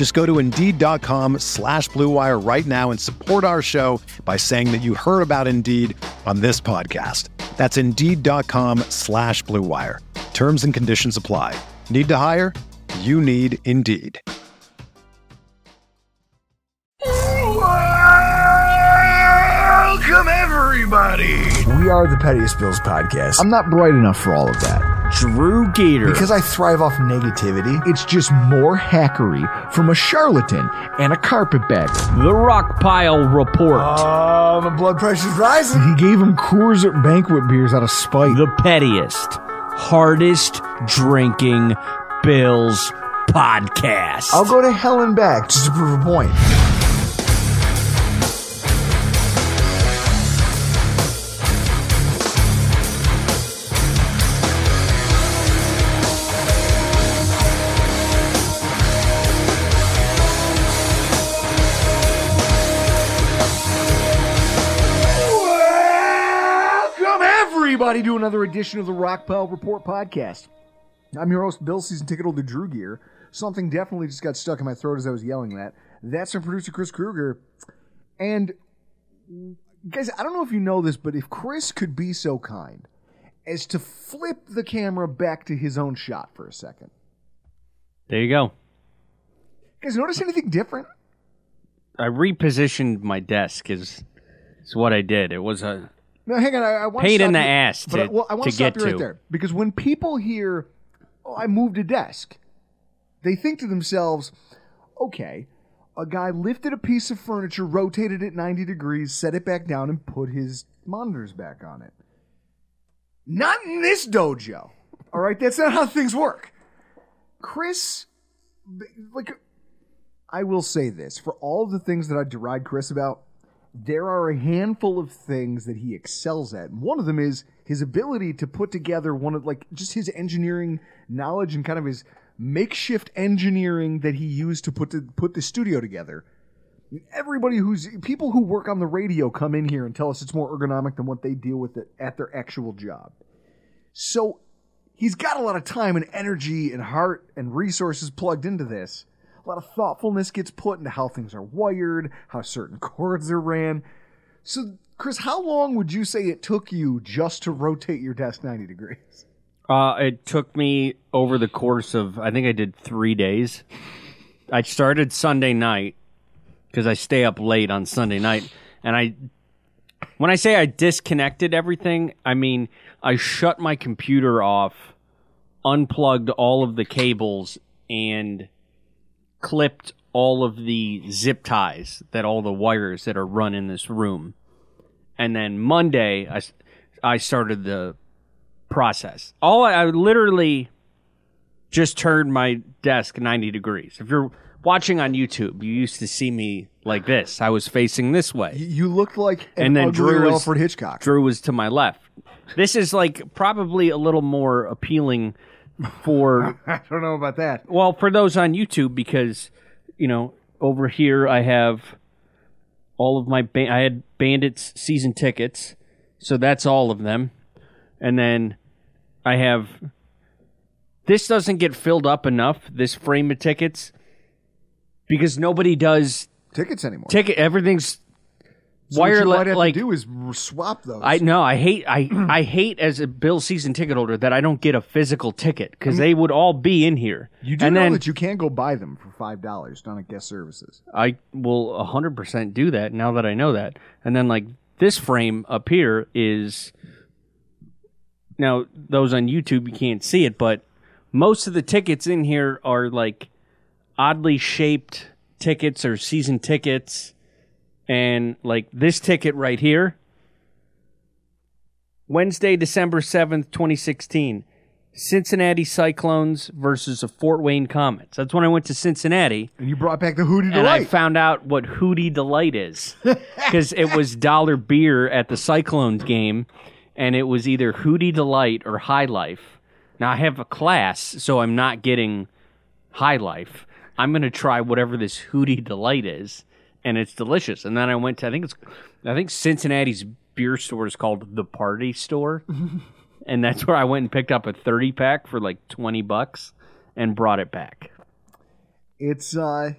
Just go to Indeed.com slash BlueWire right now and support our show by saying that you heard about Indeed on this podcast. That's Indeed.com slash BlueWire. Terms and conditions apply. Need to hire? You need Indeed. Welcome, everybody. We are the Pettiest Bills podcast. I'm not bright enough for all of that. Drew Gator. Because I thrive off negativity, it's just more hackery from a charlatan and a carpetbagger. the Rockpile Report. Oh, my blood pressure's rising. He gave him Coors at banquet beers out of spite. the pettiest, hardest drinking Bills podcast. I'll go to hell and back just to prove a point. Everybody, to another edition of the Rockpile Report podcast. I'm your host, Bill Season Ticket Holder Drew Gear. Something definitely just got stuck in my throat as I was yelling that. That's our producer, Chris Kruger. And, guys, I don't know if you know this, but if Chris could be so kind as to flip the camera back to his own shot for a second. there you go. Guys, notice anything different? I repositioned my desk. Is is what I did. It was a No, hang on. I, I want Pain to in the you- ass but to- I, well, I want to stop get you right to. there because when people hear, "Oh, I moved a desk," they think to themselves, "Okay, a guy lifted a piece of furniture, rotated it ninety degrees, set it back down, and put his monitors back on it." Not in this dojo. All right, that's not how things work. Chris, like, I will say this for all the things that I deride Chris about, there are a handful of things that he excels at. And one of them is his ability to put together one of like just his engineering knowledge and kind of his makeshift engineering that he used to put the, put the studio together. Everybody who's people who work on the radio come in here and tell us it's more ergonomic than what they deal with it at their actual job. So he's got a lot of time and energy and heart and resources plugged into this. Lot of thoughtfulness gets put into how things are wired, how certain cords are ran. So, Chris, how long would you say it took you just to rotate your desk 90 degrees? Uh, it took me over the course of I think I did three days. I started Sunday night because I stay up late on Sunday night, and I when I say I disconnected everything, I mean I shut my computer off, unplugged all of the cables, and clipped all of the zip ties that all the wires that are run in this room. And then Monday, I, I started the process. All I, I literally just turned my desk 90 degrees. If you're watching on YouTube, you used to see me like this. I was facing this way. You looked like an And then Drew was- Alfred Hitchcock. Drew was to my left. This is like probably a little more appealing for I don't know about that. well for those on YouTube because you know over here I have all of my ba- I had Bandits season tickets, so that's all of them, and then I have this doesn't get filled up enough this frame of tickets because nobody does Tickets anymore. ticket everything's So what you wireless might have like to do is swap those. I know. I hate I I hate as a Bill season ticket holder that I don't get a physical ticket because they would all be in here. you do and know then that you can go buy them for five dollars down at guest services. I will hundred percent do that now that I know that. And then like this frame up here is now those on YouTube you can't see it, but most of the tickets in here are like oddly shaped tickets or season tickets, and like this ticket right here. Wednesday, December seventh, twenty sixteen. Cincinnati Cyclones versus the Fort Wayne Komets. That's when I went to Cincinnati And you brought back the Hudy and I found out what Hudy Delight is because it was dollar beer at the Cyclones game, and it was either Hudy Delight or High Life. Now I have a class, so I'm not getting High Life. I'm gonna try whatever this Hudy Delight is, and it's delicious. And then I went to I think it's I think Cincinnati's beer store is called the Party Store, and that's where I went and picked up a 30 pack for like 20 bucks and brought it back. it's uh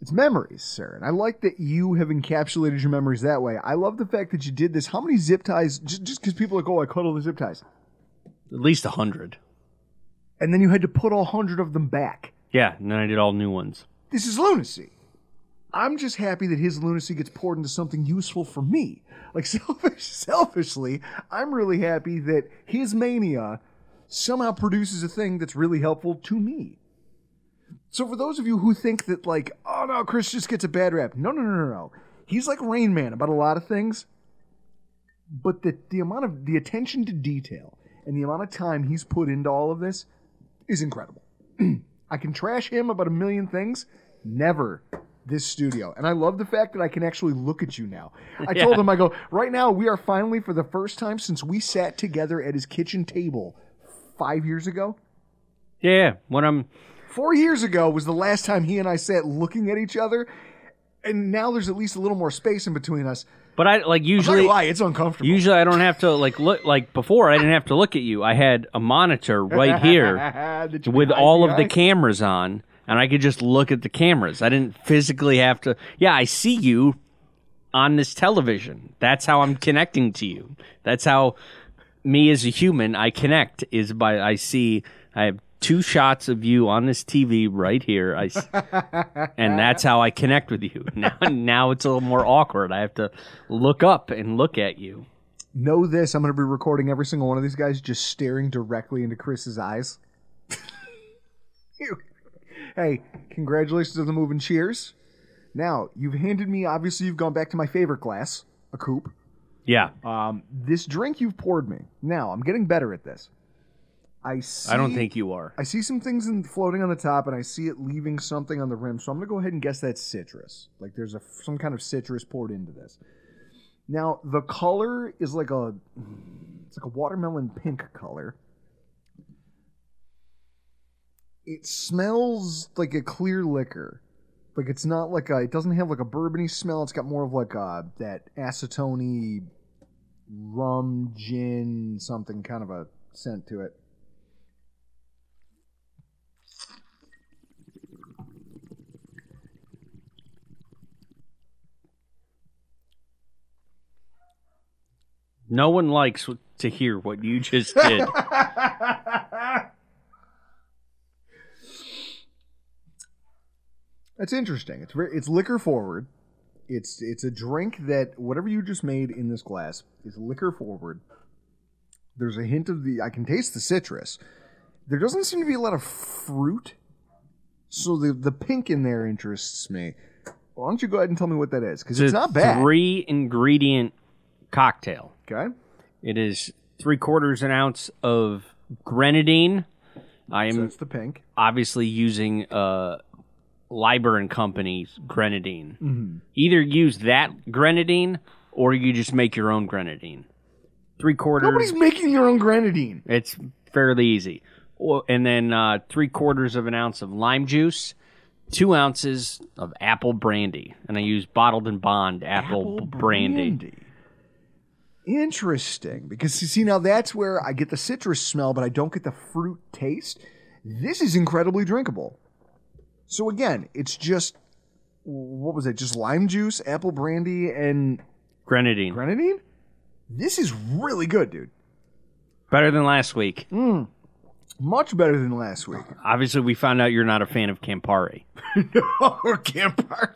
it's memories, sir. And I like that you have encapsulated your memories that way. I love the fact that you did this. How many zip ties? Just just because people are like, oh, I cut all the zip ties, At least a hundred. and then you had to put all hundred of them back. Yeah, and then I did all new ones. This is lunacy. I'm just happy that his lunacy gets poured into something useful for me. Like selfish, selfishly, I'm really happy that his mania somehow produces a thing that's really helpful to me. So for those of you who think that like, oh no, Chris just gets a bad rap. No, no, no, no, no. He's like Rain Man about a lot of things. But the the amount of the attention to detail and the amount of time he's put into all of this is incredible. I can trash him about a million things, never this studio. And I love the fact that I can actually look at you now. I told him, I go, right now we are finally, for the first time since we sat together at his kitchen table five years ago. Yeah, when I'm Four years ago was the last time he and I sat looking at each other. And now there's at least a little more space in between us. but I like usually lie, it's uncomfortable. usually I don't have to like look like before I didn't have to look at you. I had a monitor right here with all of the cameras on and I could just look at the cameras. I didn't physically have to Yeah, I see you on this television. That's how I'm connecting to you. That's how me as a human I connect is by I see I have two shots of you on this TV right here. I and that's how I connect with you. Now now it's a little more awkward. I have to look up and look at you. Know this, I'm going to be recording every single one of these guys just staring directly into Chris's eyes. hey, congratulations on the move and cheers. Now, you've handed me, obviously, you've gone back to my favorite glass, a coupe. Yeah. Um, this drink you've poured me. Now, I'm getting better at this. I see, I don't think you are. I see some things in, floating on the top, and I see it leaving something on the rim. So I'm gonna go ahead and guess that's citrus. Like there's a some kind of citrus poured into this. Now the color is like a it's like a watermelon pink color. It smells like a clear liquor. Like it's not like a. It doesn't have like a bourbony smell. It's got more of like a that acetone, rum, gin, something kind of a scent to it. No one likes to hear what you just did. That's interesting. It's very, it's liquor forward. It's it's a drink that whatever you just made in this glass is liquor forward. There's a hint of the I can taste the citrus. There doesn't seem to be a lot of fruit. So the the pink in there interests me. Why don't you go ahead and tell me what that is? Because it's, a not bad. Three ingredient cocktail. Okay. It is three quarters an ounce of grenadine. I So am that's the pink. obviously using uh, Liber and Company's grenadine. Mm-hmm. Either use that grenadine or you just make your own grenadine. Three quarters. Nobody's making their own grenadine. It's fairly easy. And then uh, three quarters of an ounce of lime juice, two ounces of apple brandy, and I use bottled and bond apple, b- brandy. Interesting, because you see now that's where I get the citrus smell, but I don't get the fruit taste. This is incredibly drinkable. So again, it's just what was it? Just lime juice, apple brandy, and Grenadine. grenadine. This is really good, dude. Better than last week. Much better than last week. Obviously, we found out you're not a fan of Campari. or Campari.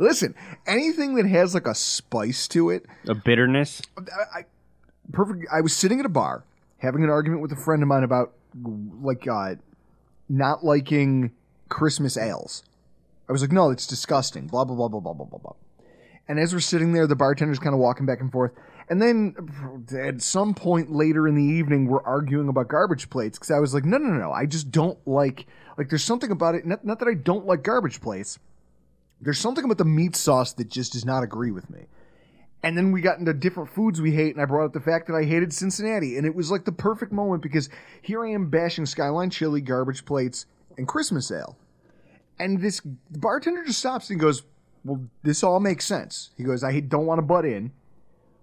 Listen, anything that has like a spice to it, A bitterness. I, I perfect. I was sitting at a bar having an argument with a friend of mine about like uh, not liking Christmas ales. I was like, no, it's disgusting. Blah blah blah blah blah blah blah blah. And as we're sitting there, the bartender's kind of walking back and forth. And then at some point later in the evening, we're arguing about garbage plates because I was like, no, no, no. I just don't like, like, there's something about it. Not, not that I don't like garbage plates. There's something about the meat sauce that just does not agree with me. And then we got into different foods we hate, and I brought up the fact that I hated Cincinnati. And it was like the perfect moment because here I am bashing Skyline chili, garbage plates, and Christmas ale. And this bartender just stops and goes, Well, this all makes sense. He goes, I don't want to butt in,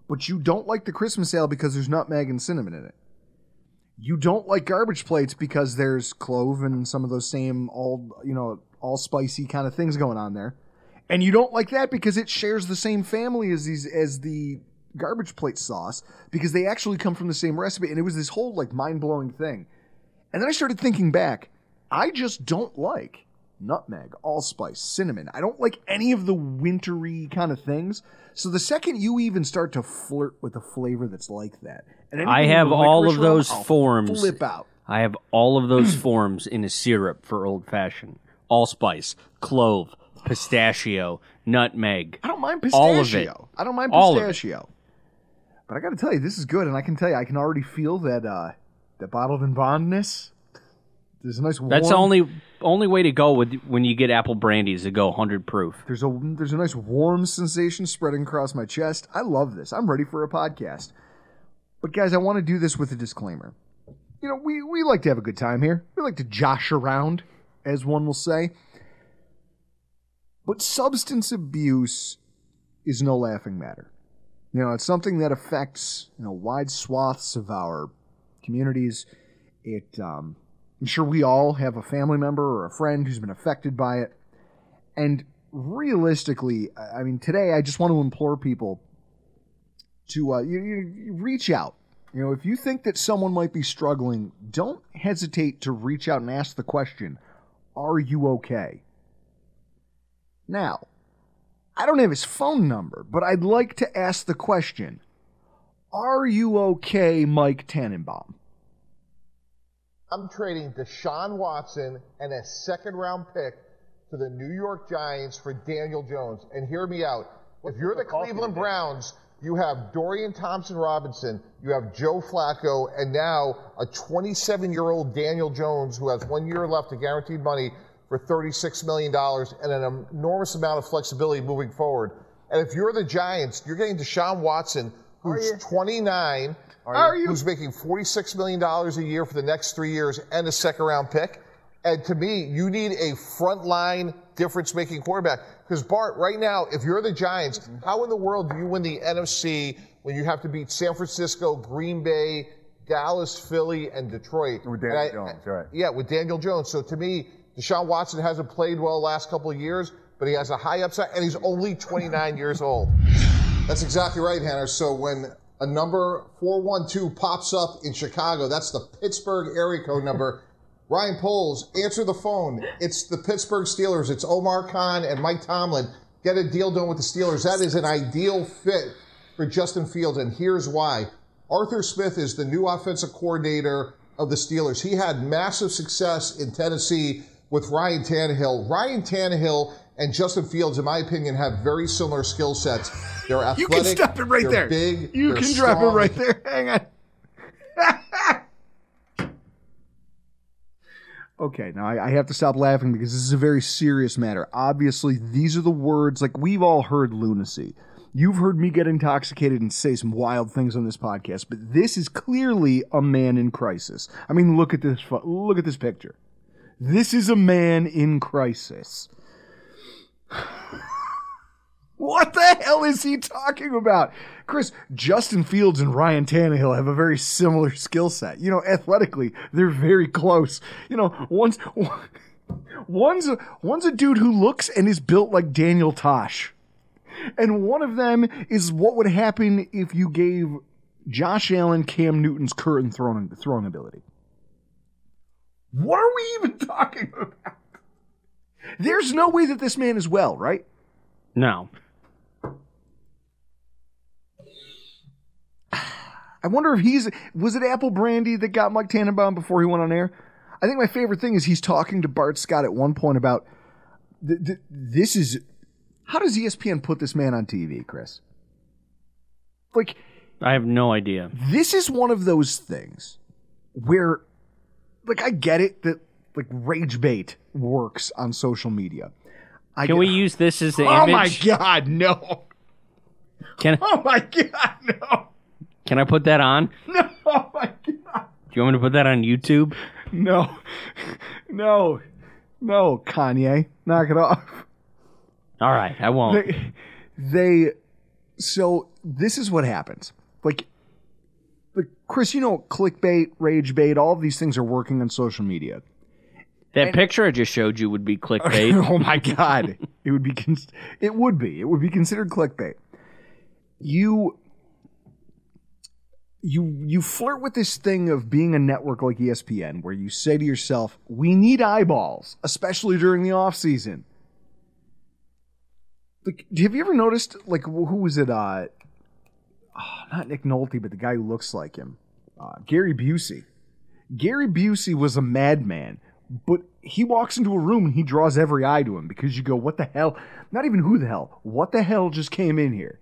but you don't like the Christmas ale because there's nutmeg and cinnamon in it. You don't like garbage plates because there's clove and some of those same all, you know, all spicy kind of things going on there. And you don't like that because it shares the same family as these as the garbage plate sauce because they actually come from the same recipe and it was this whole like mind-blowing thing. And then I started thinking back, I just don't like nutmeg, allspice, cinnamon. I don't like any of the wintry kind of things. So the second you even start to flirt with a flavor that's like that, and I have all of those forms. Flip out. I have all of those forms in a syrup for old fashioned. Allspice, clove, pistachio, nutmeg. I don't mind pistachio. All of it. I don't mind All of it. pistachio. But I got to tell you, this is good, and I can tell you, I can already feel that uh, that bottled in bondness. There's a nice. Warm, That's only only way to go with when you get apple brandy is to go hundred proof. There's a there's a nice warm sensation spreading across my chest. I love this. I'm ready for a podcast. But guys, I want to do this with a disclaimer. You know, we we like to have a good time here. We like to josh around, as one will say. But substance abuse is no laughing matter. You know, it's something that affects you know wide swaths of our communities. It, um, I'm sure we all have a family member or a friend who's been affected by it. And realistically, I mean, today I just want to implore people to uh, you, you reach out. You know, if you think that someone might be struggling, don't hesitate to reach out and ask the question, "Are you okay?" Now, I don't have his phone number, but I'd like to ask the question, "Are you okay, Mike Tannenbaum?" I'm trading Deshaun Watson and a second round pick to the New York Giants for Daniel Jones. And hear me out. if you're the Cleveland Browns, you have Dorian Thompson Robinson, you have Joe Flacco, and now a 27 year old Daniel Jones who has one year left of guaranteed money for $36 million and an enormous amount of flexibility moving forward. And if you're the Giants, you're getting Deshaun Watson, who's 29, Are you? who's making $46 million a year for the next three years and a second round pick. And to me, you need a frontline difference making quarterback. Because Bart, right now, if you're the Giants, mm-hmm. how in the world do you win the NFC when you have to beat San Francisco, Green Bay, Dallas, Philly, and Detroit? With Daniel Jones, right. Yeah, with Daniel Jones. So to me, Deshaun Watson hasn't played well the last couple of years, but he has a high upside, and he's only 29 years old. That's exactly right, Hannah. So when a number 412 pops up in Chicago, that's the Pittsburgh area code number. Ryan Poles, answer the phone. It's the Pittsburgh Steelers. It's Omar Khan and Mike Tomlin. Get a deal done with the Steelers. That is an ideal fit for Justin Fields, and here's why. Arthur Smith is the new offensive coordinator of the Steelers. He had massive success in Tennessee with Ryan Tannehill. Ryan Tannehill and Justin Fields, in my opinion, have very similar skill sets. They're athletic. You can stop it right there. Big. you can drop it right there. Hang on. okay, now I, I have to stop laughing because this is a very serious matter. Obviously, these are the words like we've all heard lunacy. You've heard me get intoxicated and say some wild things on this podcast, but this is clearly a man in crisis. I mean, look at this. Look at this picture. This is a man in crisis. What the hell is he talking about? Chris, Justin Fields and Ryan Tannehill have a very similar skill set. You know, athletically, they're very close. You know, one's one's a, one's a dude who looks and is built like Daniel Tosh. And one of them is what would happen if you gave Josh Allen Cam Newton's current throwing throwing ability. What are we even talking about? There's no way that this man is well, right? No. I wonder if he's was it Apple Brandy that got Mike Tannenbaum before he went on air. I think my favorite thing is he's talking to Bart Scott at one point about th- th- this is how does ESPN put this man on TV, Chris? Like I have no idea. this is one of those things where like I get it that like rage bait works on social media. I Can get- we use this as the Oh image? my god, no. Can Oh my god, no. Can I put that on? No, oh my god. Do you want me to put that on YouTube? No. No. No, Kanye. Knock it off. All right, I won't. They, they so this is what happens. Like like Chris, you know, clickbait, rage bait, all of these things are working on social media. That picture I just showed you would be clickbait. oh my god, it would be cons- it would be it would be considered clickbait. You you you flirt with this thing of being a network like ESPN where you say to yourself, "We need eyeballs, especially during the off season." Like, have you ever noticed like who who was it uh oh, not Nick Nolte, but the guy who looks like him. Uh, Gary Busey. Gary Busey was a madman, but he walks into a room and he draws every eye to him because you go, what the hell? Not even who the hell. What the hell just came in here?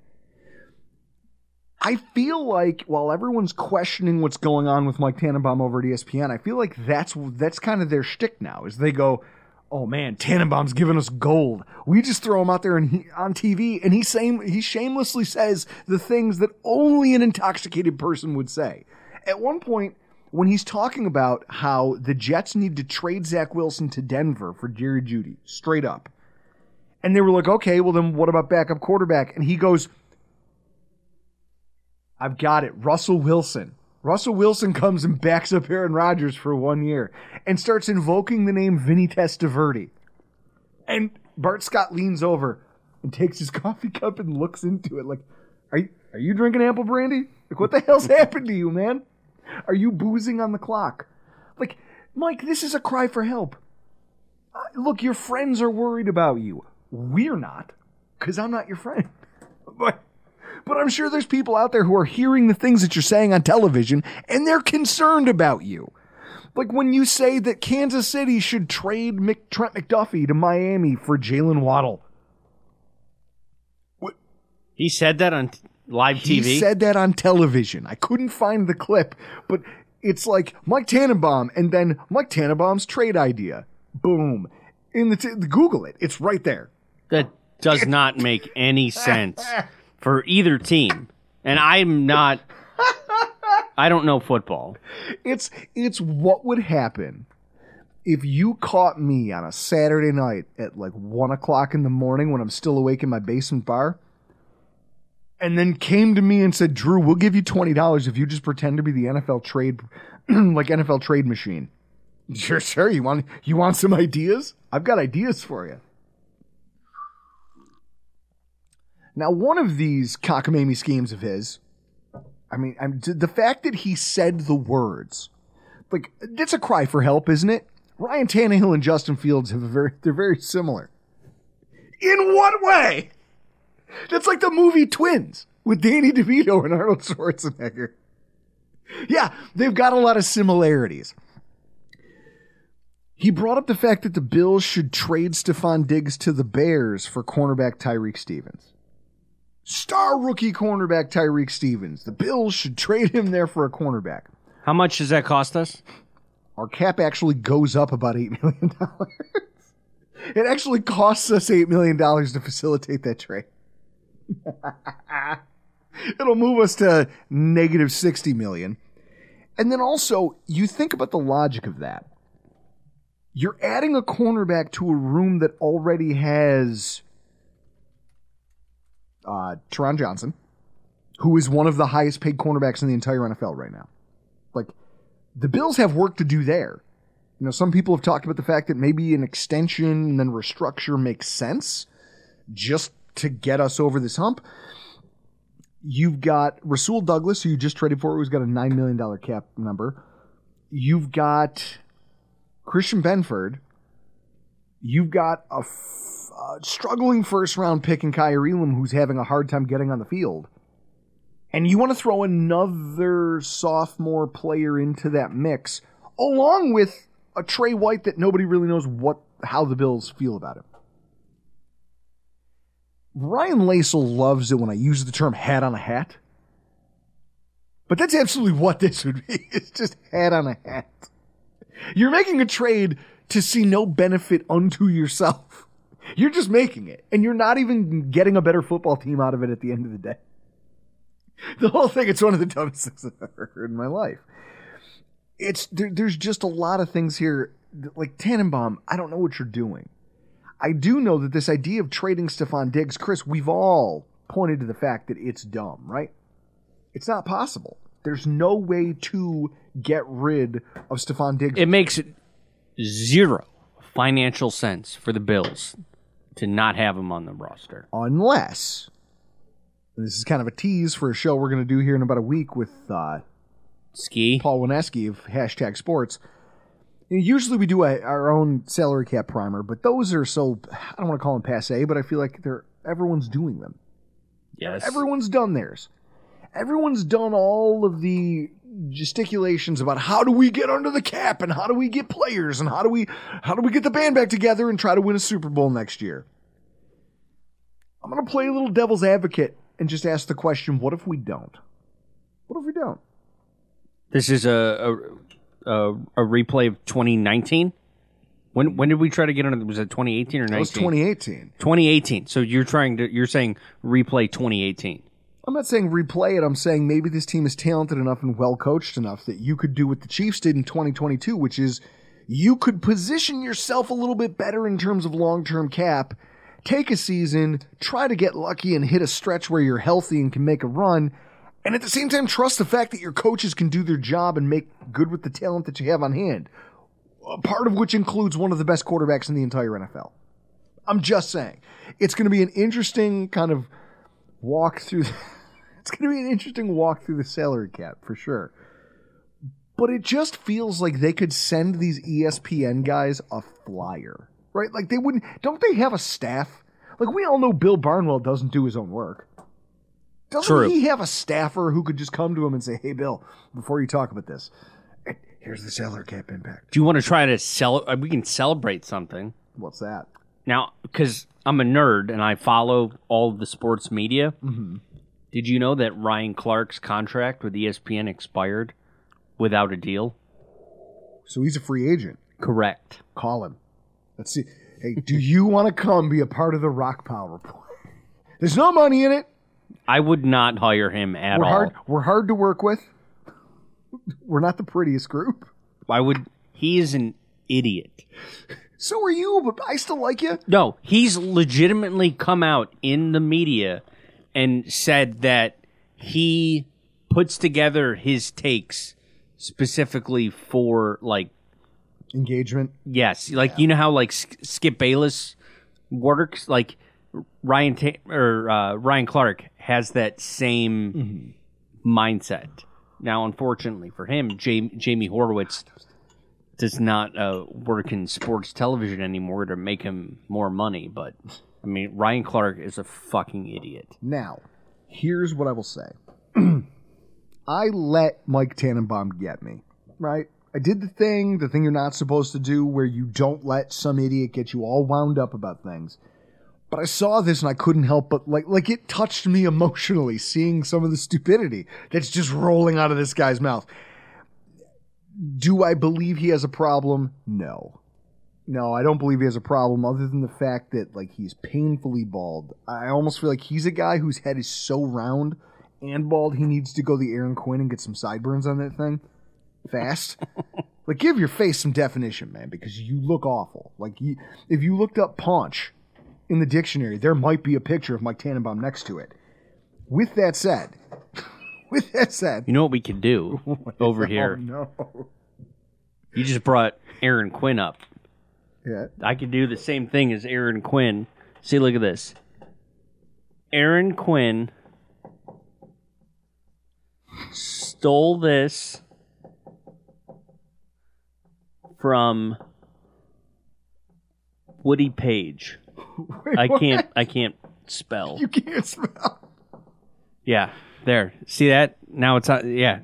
I feel like while everyone's questioning what's going on with Mike Tannenbaum over at ESPN, I feel like that's that's kind of their shtick now. Is they go, "Oh man, Tannenbaum's giving us gold. We just throw him out there and he, on TV, and he same he shamelessly says the things that only an intoxicated person would say." At one point, when he's talking about how the Jets need to trade Zach Wilson to Denver for Jerry Jeudy, straight up, and they were like, "Okay, well then what about backup quarterback?" And he goes. I've got it. Russell Wilson. Russell Wilson comes and backs up Aaron Rodgers for one year and starts invoking the name Vinny Testaverde. And Bart Scott leans over and takes his coffee cup and looks into it like, "Are you are you drinking apple brandy? Like what the hell's happened to you, man? Are you boozing on the clock? Like, Mike, this is a cry for help. Uh, look, your friends are worried about you. We're not, because I'm not your friend. But but I'm sure there's people out there who are hearing the things that you're saying on television and they're concerned about you. Like when you say that Kansas City should trade Mc, Trent McDuffie to Miami for Jaylen Waddle. He said that on t- live TV. He said that on television. I couldn't find the clip, but it's like Mike Tannenbaum and then Mike Tannenbaum's trade idea. Boom. In the, t- Google it. It's right there. that does not make any sense for either team. And I'm not. I don't know football. It's it's what would happen if you caught me on a Saturday night at like one o'clock in the morning when I'm still awake in my basement bar, and then came to me and said, "Drew, we'll give you twenty dollars if you just pretend to be the NFL trade, like NFL trade machine." Sure, sure. You want you want some ideas? I've got ideas for you. Now, one of these cockamamie schemes of his I mean, I'm, the fact that he said the words, like, that's a cry for help, isn't it? Ryan Tannehill and Justin Fields have a very, they're very similar. In what way? That's like the movie Twins with Danny DeVito and Arnold Schwarzenegger. Yeah, they've got a lot of similarities. He brought up the fact that the Bills should trade Stefon Diggs to the Bears for cornerback Tyrique Stevens. Star rookie cornerback Tyrique Stevens. The Bills should trade him there for a cornerback. How much does that cost us? Our cap actually goes up about $8 million. it actually costs us $8 million to facilitate that trade. It'll move us to negative 60 million. And then also, you think about the logic of that. You're adding a cornerback to a room that already has uh, Taron Johnson, who is one of the highest paid cornerbacks in the entire NFL right now. Like, the Bills have work to do there. You know, some people have talked about the fact that maybe an extension and then restructure makes sense just to get us over this hump. You've got Rasul Douglas, who you just traded for, who's got a $9 million cap number. You've got Christian Benford. You've got a uh, struggling first round pick in Kaiir Elam, who's having a hard time getting on the field. and you want to throw another sophomore player into that mix, along with a Trey White that nobody really knows what how the Bills feel about him. Ryan Lasel loves it when I use the term hat on a hat. But that's absolutely what this would be. It's just hat on a hat. You're making a trade to see no benefit unto yourself. You're just making it. And you're not even getting a better football team out of it at the end of the day. The whole thing, it's one of the dumbest things I've ever heard in my life. It's there, there's just a lot of things here. Like Tannenbaum, I don't know what you're doing. I do know that this idea of trading Stefon Diggs, Chris, we've all pointed to the fact that it's dumb, right? It's not possible. There's no way to get rid of Stefon Diggs. It makes zero financial sense for the Bills to not have him on the roster. unless and this is kind of a tease for a show we're going to do here in about a week with uh, Ski. Paul Wineski of hashtag Sports. Usually we do a, our own salary cap primer, but those are so I don't want to call them passe, but I feel like they're everyone's doing them. Yes. Everyone's done theirs. Everyone's done all of the gesticulations about how do we get under the cap and how do we get players and how do we how do we get the band back together and try to win a Super Bowl next year. I'm going to play a little devil's advocate and just ask the question, what if we don't? What if we don't? This is a a, a, a replay of 2019. When when did we try to get under? Was it 2018 or 19? It was 2018. 2018. So you're trying to you're saying replay 2018. I'm not saying replay it. I'm saying maybe this team is talented enough and well coached enough that you could do what the Chiefs did in 2022, which is you could position yourself a little bit better in terms of long term cap, take a season, try to get lucky and hit a stretch where you're healthy and can make a run, and at the same time trust the fact that your coaches can do their job and make good with the talent that you have on hand. Part of which includes one of the best quarterbacks in the entire NFL. I'm just saying. It's going to be an interesting kind of walk through. it's going to be an interesting walk through the salary cap for sure. But it just feels like they could send these ESPN guys a flyer, right? Like they wouldn't. Don't they have a staff? Like we all know Bill Barnwell doesn't do his own work. Doesn't True. he have a staffer who could just come to him and say, "Hey, Bill, before you talk about this, eh, here's the salary cap impact." Do you want to try to sell? uh, We can celebrate something What's that? now because I'm a nerd and I follow all of the sports media. Mm-hmm. Did you know that Ryan Clark's contract with ESPN expired without a deal? So he's a free agent. Correct. Call him. Let's see. Hey, do you want to come be a part of the Rockpile Report? There's no money in it. I would not hire him at We're all. hard. We're hard to work with. We're not the prettiest group. I would. He is an idiot. So are you, but I still like you. No, he's legitimately come out in the media and said that he puts together his takes specifically for like Engagement. yes, like you know how like Skip Bayless works, like Ryan Ta- or uh, Ryan Clark has that same mindset. Now, unfortunately for him, Jamie, Jamie Horowitz does not uh, work in sports television anymore to make him more money. But I mean, Ryan Clark is a fucking idiot. Now, here's what I will say. I let Mike Tannenbaum get me, right? I did the thing, the thing you're not supposed to do, where you don't let some idiot get you all wound up about things. But I saw this and I couldn't help but like like it touched me emotionally seeing some of the stupidity that's just rolling out of this guy's mouth. Do I believe he has a problem? No. No, I don't believe he has a problem other than the fact that like he's painfully bald. I almost feel like he's a guy whose head is so round and bald he needs to go the Aaron Quinn and get some sideburns on that thing fast. like give your face some definition, man, because you look awful. Like you, if you looked up paunch in the dictionary, there might be a picture of Mike Tannenbaum next to it. With that said, with that said, You know what we could do over oh here? no, You just brought Aaron Quinn up. Yeah, I could do the same thing as Aaron Quinn. See, look at this. Aaron Quinn stole this from Woody Paige. I can't I can't spell. you can't spell. Yeah. There. See that? Now it's on. Yeah.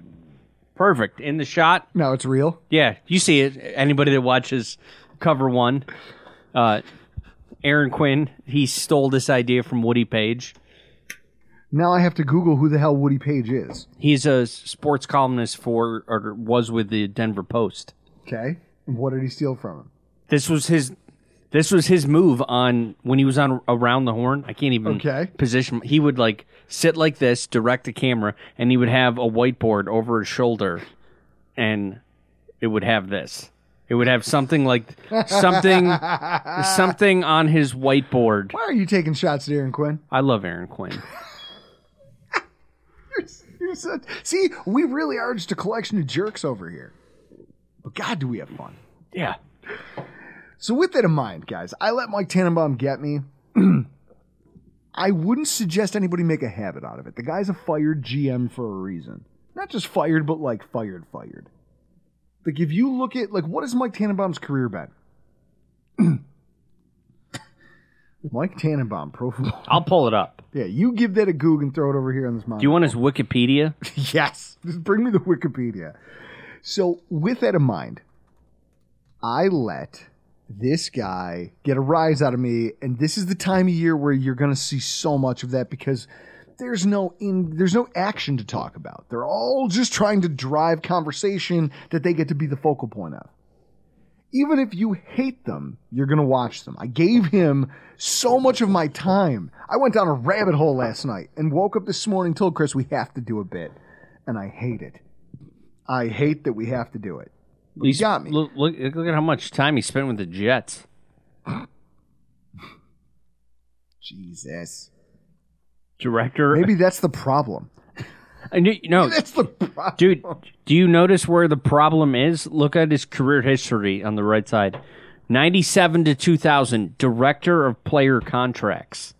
Perfect. In the shot. No, it's real. Yeah. You see it. Anybody that watches cover one, uh, Aaron Quinn, he stole this idea from Woody Paige. Now I have to Google who the hell Woody Paige is. He's a sports columnist for, or was with the Denver Post. Okay. And what did he steal from him? This was his. This was his move on when he was on around the horn. I can't even Okay. position. He would like sit like this, direct the camera, and he would have a whiteboard over his shoulder, and it would have this. It would have something like something something on his whiteboard. Why are you taking shots at Aaron Quinn? I love Aaron Quinn. You're, you're such, see, we really are just a collection of jerks over here. But God, do we have fun. Yeah. So with that in mind, guys, I let Mike Tannenbaum get me. I wouldn't suggest anybody make a habit out of it. The guy's a fired GM for a reason. Not just fired, but like fired, fired. Like if you look at like what has Mike Tannenbaum's career been? Mike Tannenbaum, Pro Football. I'll pull it up. Yeah, you give that a goog and throw it over here on this monitor. Do you want his Wikipedia? yes. Just bring me the Wikipedia. So, with that in mind, I let this guy get a rise out of me, and this is the time of year where you're going to see so much of that because there's no in there's no action to talk about. They're all just trying to drive conversation that they get to be the focal point of. Even if you hate them, you're going to watch them. I gave him so much of my time. I went down a rabbit hole last night and woke up this morning, told Chris we have to do a bit. And I hate it. I hate that we have to do it. He's got me. Look, look, look at how much time he spent with the Jets. Jesus. Director. Maybe that's the problem. I knew, no, That's the problem. dude. Do you notice where the problem is? Look at his career history on the right side. 97 to 2000, director of player contracts.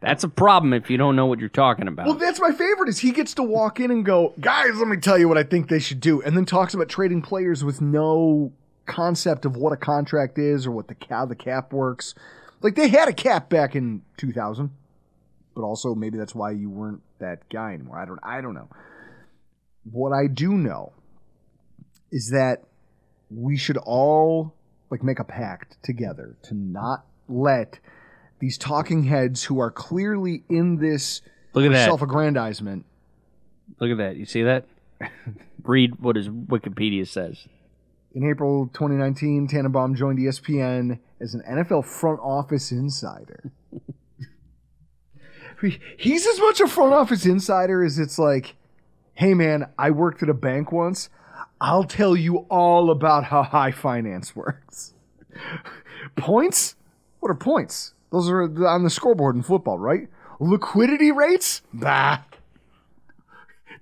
That's a problem if you don't know what you're talking about. Well, that's my favorite. Is he gets to walk in and go, guys, let me tell you what I think they should do, and then talks about trading players with no concept of what a contract is or what the how the cap works. Like they had a cap back in 2000, but also maybe that's why you weren't that guy anymore. I don't. I don't know. What I do know is that we should all like make a pact together to not let these talking heads who are clearly in this Look at self-aggrandizement. Look at that. You see that? Read what his Wikipedia says. In April 2019, Tannenbaum joined ESPN as an NFL front office insider. He- He's as much a front office insider as it's like, hey man, I worked at a bank once. I'll tell you all about how high finance works. points? What are points? Those are on the scoreboard in football, right? Liquidity rates? Bah.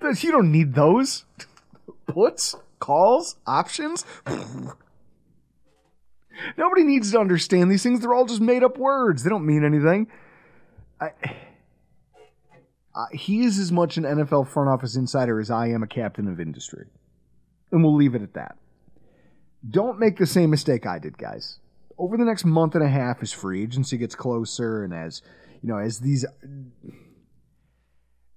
You don't need those. Puts, calls, options. Nobody needs to understand these things. They're all just made up words. They don't mean anything. I, uh, he is as much an NFL front office insider as I am a captain of industry. And we'll leave it at that. Don't make the same mistake I did, guys. Over the next month and a half, as free agency gets closer, and as you know, as these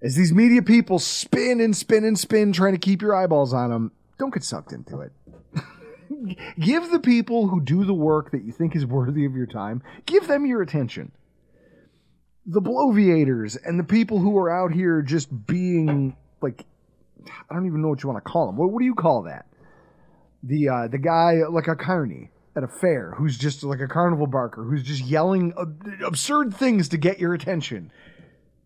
as these media people spin and spin and spin, trying to keep your eyeballs on them, don't get sucked into it. give the people who do the work that you think is worthy of your time, give them your attention. The bloviators and the people who are out here just being like, I don't even know what you want to call them. What, what do you call that? The uh, the guy like a carny at a fair who's just like a carnival barker who's just yelling ab- absurd things to get your attention.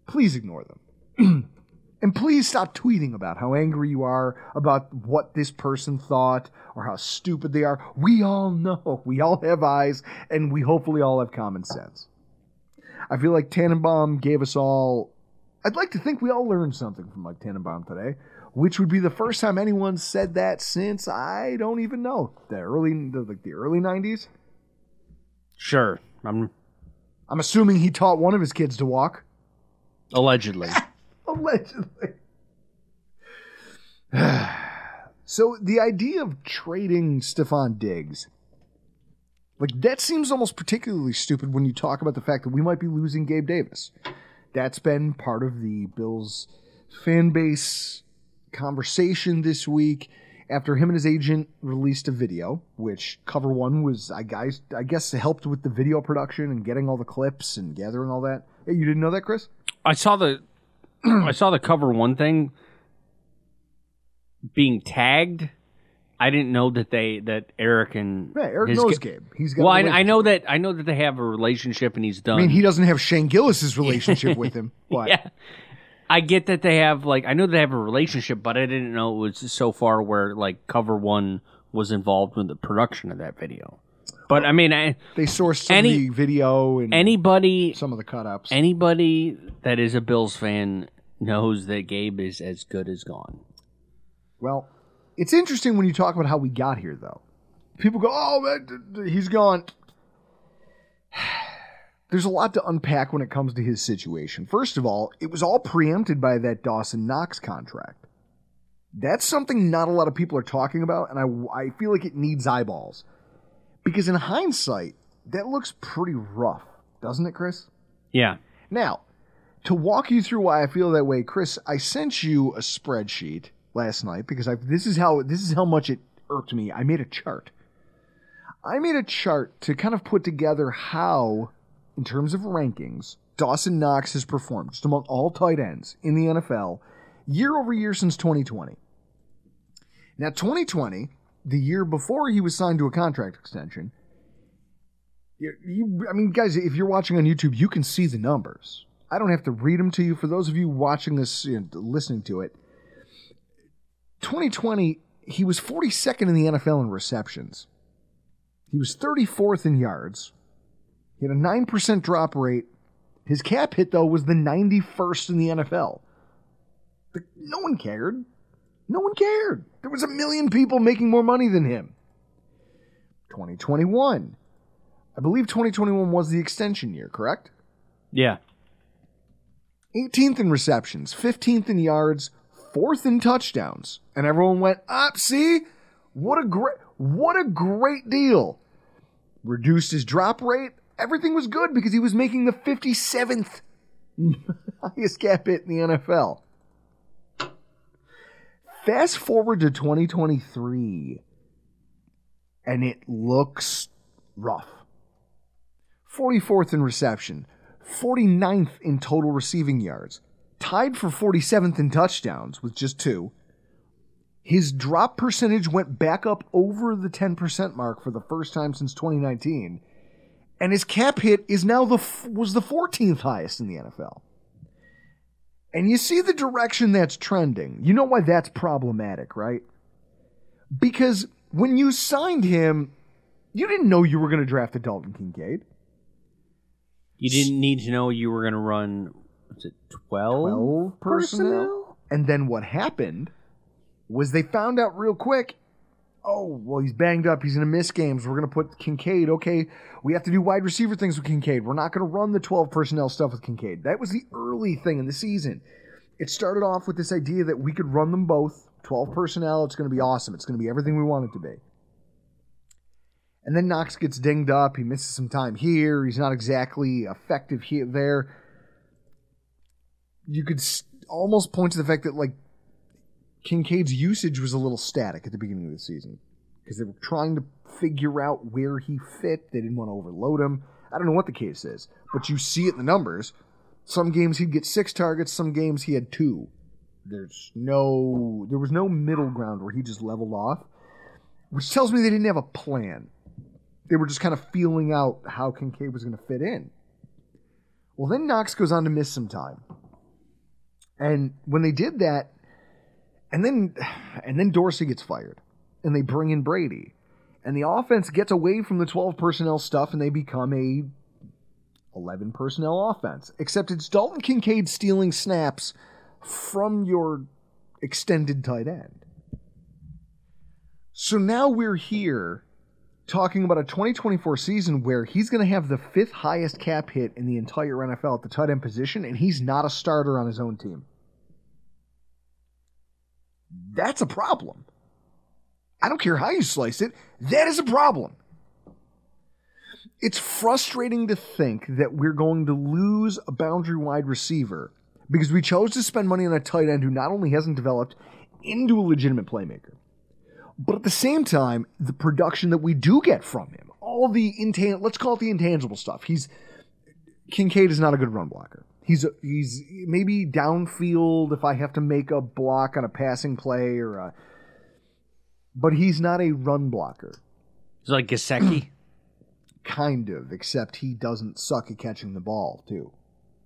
Please ignore them. And please stop tweeting about how angry you are about what this person thought or how stupid they are. We all know. We all have eyes, and we hopefully all have common sense. I feel like Tannenbaum gave us all. I'd like to think we all learned something from Mike Tannenbaum today, which would be the first time anyone said that since I don't even know the early, the, like the early '90s. Sure. I'm I'm assuming he taught one of his kids to walk. allegedly. Allegedly. so the idea of trading Stefon Diggs, like that seems almost particularly stupid when you talk about the fact that we might be losing Gabe Davis. That's been part of the Bills' fan base conversation this week after him and his agent released a video, which cover one was I guys I guess helped with the video production and getting all the clips and gathering all that. Hey, you didn't know that, Chris? I saw the I saw the cover one thing being tagged. I didn't know that they that Eric and Yeah, Eric his knows ga- Gabe. He's got. Well, I, relationship. know that I know that they have a relationship and he's done. I mean, he doesn't have Shane Gillis's relationship with him, but yeah. I get that they have like I know they have a relationship, but I didn't know it was so far where like cover one was involved with the production of that video. But I mean, I, they sourced Any- video and anybody some of the cut ups. anybody that is a Bills fan knows that Gabe is as good as gone. Well, it's interesting when you talk about how we got here, though. People go, "Oh, man, he's gone." There's a lot to unpack when it comes to his situation. First of all, it was all preempted by that Dawson Knox contract. That's something not a lot of people are talking about, and I, I feel like it needs eyeballs. Because in hindsight, that looks pretty rough, doesn't it, Chris? Yeah. Now, to walk you through why I feel that way, Chris, I sent you a spreadsheet last night because I this is how this is how much it irked me. I made a chart. I made a chart to kind of put together how, in terms of rankings, Dawson Knox has performed just among all tight ends in the NFL year over year since 2020. Now, 2020, the year before he was signed to a contract extension, you, you, I mean, guys, if you're watching on YouTube, you can see the numbers. I don't have to read them to you. For those of you watching this, you know, listening to it, 2020, he was 42nd in the NFL in receptions. He was 34th in yards. He had a 9% drop rate. His cap hit, though, was the 91st in the NFL. No one cared. No one cared. There was a million people making more money than him. 2021. I believe 2021 was the extension year, correct? Yeah. 18th in receptions, 15th in yards, 4th in touchdowns. And everyone went, "Up, see? What a great what a great deal." Reduced his drop rate. Everything was good because he was making the 57th highest cap hit in the NFL. Fast forward to 2023 and it looks rough. 44th in reception, 49th in total receiving yards, tied for 47th in touchdowns with just two. His drop percentage went back up over the 10% mark for the first time since 2019, and his cap hit is now the was the 14th highest in the NFL. And you see the direction that's trending. You know why that's problematic, right? Because when you signed him, you didn't know you were going to draft a Dalton Kincaid. You didn't need to know you were going to run. Was it twelve? 12 personnel. And then what happened was they found out real quick oh, well, he's banged up. He's going to miss games. We're going to put Kincaid. Okay, we have to do wide receiver things with Kincaid. We're not going to run the 12 personnel stuff with Kincaid. That was the early thing in the season. It started off with this idea that we could run them both 12 personnel. It's going to be awesome. It's going to be everything we want it to be. And then Knox gets dinged up. He misses some time here. He's not exactly effective here there. You could almost point to the fact that like Kincaid's usage was a little static at the beginning of the season because they were trying to figure out where he fit. They didn't want to overload him. I don't know what the case is, but you see it in the numbers. Some games he'd get six targets. Some games he had two. There's no, there was no middle ground where he just leveled off, which tells me they didn't have a plan. They were just kind of feeling out how Kincaid was going to fit in. Well, then Knox goes on to miss some time. And when they did that, and then and then Dorsey gets fired, and they bring in Brady, and the offense gets away from the twelve personnel stuff, and they become a eleven personnel offense. Except it's Dalton Kincaid stealing snaps from your extended tight end. So now we're here talking about a 2024 season where he's going to have the fifth highest cap hit in the entire NFL at the tight end position, and he's not a starter on his own team. That's a problem. I don't care how you slice it, that is a problem. It's frustrating to think that we're going to lose a boundary wide receiver because we chose to spend money on a tight end who not only hasn't developed into a legitimate playmaker, but at the same time, the production that we do get from him, all the intan let's call it the intangible stuff. He's Kincaid is not a good run blocker. He's a, he's maybe downfield if I have to make a block on a passing play or a, but he's not a run blocker. It's like Gesicki. Kind of, except he doesn't suck at catching the ball, too.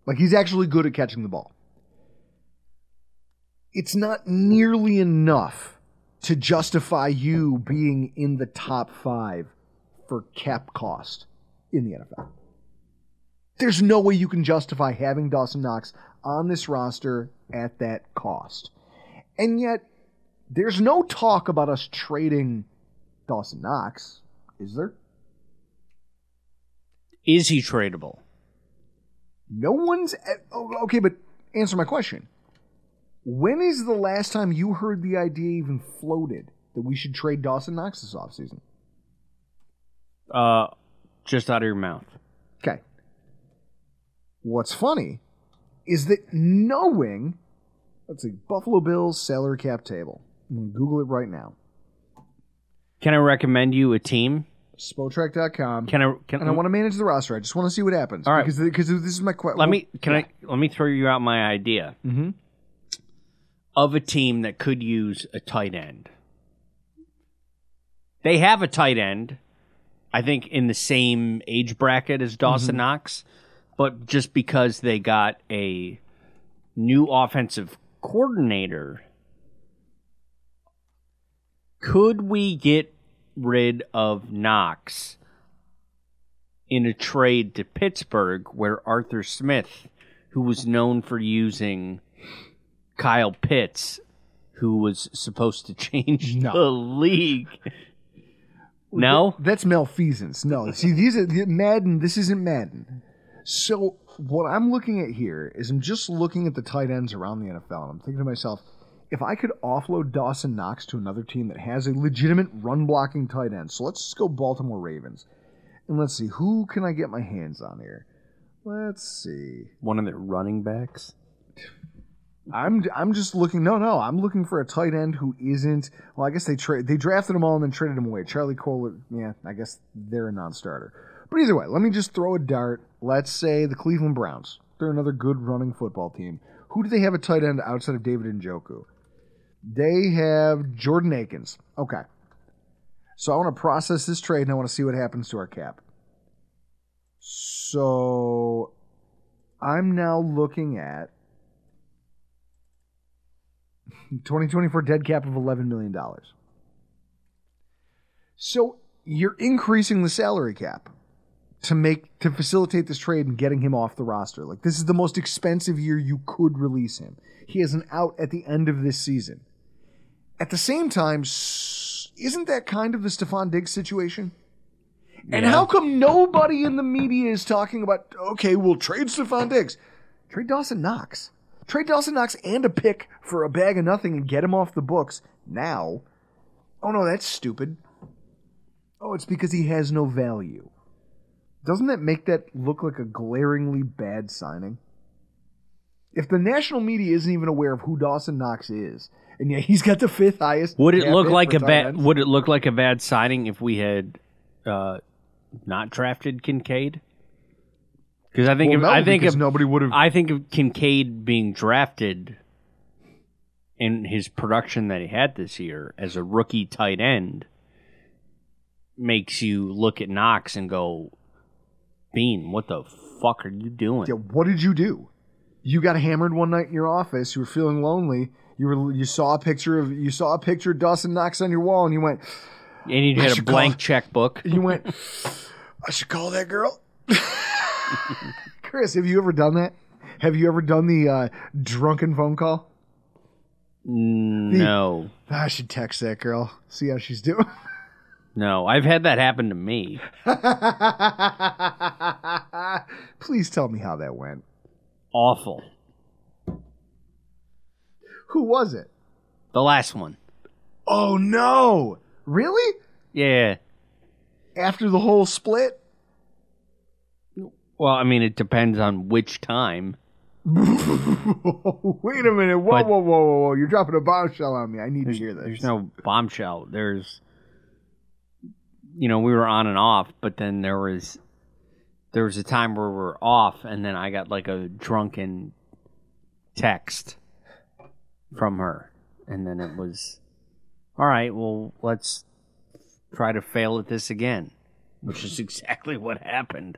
Like, he's actually good at catching the ball. It's not nearly enough to justify you being in the top five for cap cost in the NFL. There's no way you can justify having Dawson Knox on this roster at that cost. And yet, there's no talk about us trading Dawson Knox, is there? Is he tradable? No one's. Eh, oh, Okay, but answer my question. When is the last time you heard the idea even floated that we should trade Dawson Knox this offseason? Uh, just out of your mouth. Okay. What's funny is that knowing, let's see, Buffalo Bills salary cap table. I'm going to Google it right now. Can I recommend you a team? Spotrac.com. Can I? Can and I want to manage the roster. I just want to see what happens. All right. Because, because this is my question. Let me. Can I? Let me throw you out my idea Mhm. Of a team that could use a tight end. They have a tight end, I think, in the same age bracket as Dawson mm-hmm. Knox, but just because they got a new offensive coordinator, could we get rid of Knox in a trade to Pittsburgh where Arthur Smith, who was known for using Kyle Pitts, who was supposed to change No. the league. No? That's malfeasance. No, see, these are Madden. This isn't Madden. So what I'm looking at here is I'm just looking at the tight ends around the NFL, and I'm thinking to myself, if I could offload Dawson Knox to another team that has a legitimate run blocking tight end, so let's just go Baltimore Ravens, and let's see who can I get my hands on here. Let's see. One of their running backs? I'm I'm just looking. No, no, I'm looking for a tight end who isn't. Well, I guess they tra- they drafted them all and then traded them away. Charlie Cole. Yeah, I guess they're a non-starter. But either way, let me just throw a dart. Let's say the Cleveland Browns. They're another good running football team. Who do they have a tight end outside of David Njoku? They have Jordan Akins. Okay. So I want to process this trade and I want to see what happens to our cap. So I'm now looking at 2024 dead cap of $11 million. So you're increasing the salary cap to make to facilitate this trade and getting him off the roster. Like this is the most expensive year you could release him. He has an out at the end of this season. At the same time, isn't that kind of the Stefon Diggs situation? And Yeah. how come nobody in the media is talking about, okay, we'll trade Stefon Diggs? Trade Dawson Knox. Trade Dawson Knox and a pick for a bag of nothing and get him off the books now. Oh no, that's stupid. Oh, it's because he has no value. Doesn't that make that look like a glaringly bad signing? If the national media isn't even aware of who Dawson Knox is, and yet he's got the fifth highest, Would it look like a bad? Would it look like a bad signing if we had uh, not drafted Kincaid? Because I think Well, if, no, I think if, nobody would have. I think of Kincaid being drafted in his production that he had this year as a rookie tight end makes you look at Knox and go, Beane, what the fuck are you doing? Yeah, what did you do? You got hammered one night in your office. You were feeling lonely. You were you saw a picture of you saw a picture of Dawson Knox on your wall, and you went And you had a blank call- checkbook. you went. I should call that girl. Chris, have you ever done that? Have you ever done the uh, drunken phone call? No, I should text that girl. See how she's doing. no, I've had that happen to me. Please tell me how that went. Awful. Who was it? The last one. Oh no! Really? Yeah. After the whole split? Well, I mean, it depends on which time. Wait a minute. Whoa, But- whoa, whoa, whoa, whoa. You're dropping a bombshell on me. I need to hear this. there's no bombshell. There's, you know, we were on and off, but then there was, there was a time where we were off, and then I got like a drunken text from her, and then it was, all right, well, let's try to fail at this again, which is exactly what happened.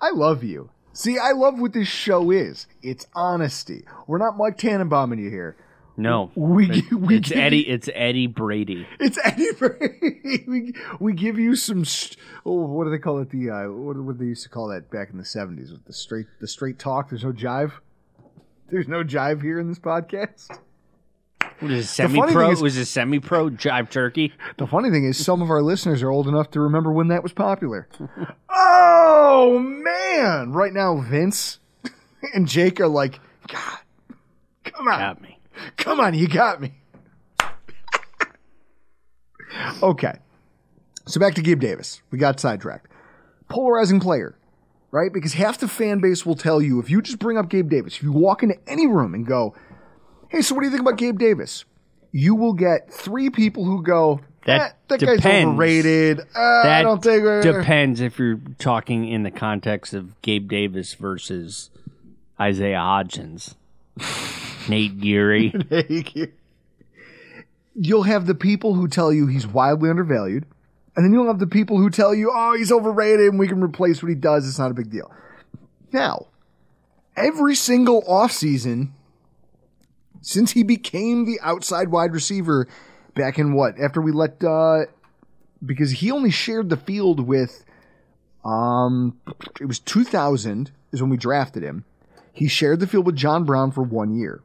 I love you. See, I love what this show is. It's honesty. We're not Mike Tannenbaum you here. No, We it- we it's give Eddie. It's Eddie Brady. It's Eddie Brady. we, we give you some. St- oh, what do they call it? The uh, what, what they used to call that back in the seventies with the straight the straight talk. There's no jive. There's no jive here in this podcast. Was it semi pro? is- Was it semi pro jive turkey? The funny thing is, some of our listeners are old enough to remember when that was popular. oh man! Right now, Vince and Jake are like, God, come on, Got me. come on, you got me. okay, so back to Gabe Davis. We got sidetracked. Polarizing player, right? Because half the fan base will tell you if you just bring up Gabe Davis, if you walk into any room and go, "Hey, so what do you think about Gabe Davis?" You will get three people who go, That "Eh, that guy's depends. overrated. Uh, I That don't think we're depends if you're talking in the context of Gabe Davis versus Isaiah Hodgins, Nate Geary. You'll have the people who tell you he's wildly undervalued, and then you'll have the people who tell you, "Oh, he's overrated, and we can replace what he does. It's not a big deal." Now, every single offseason since he became the outside wide receiver back in what after we let uh because he only shared the field with um it was 2000 is when we drafted him. He shared the field with john brown for one year.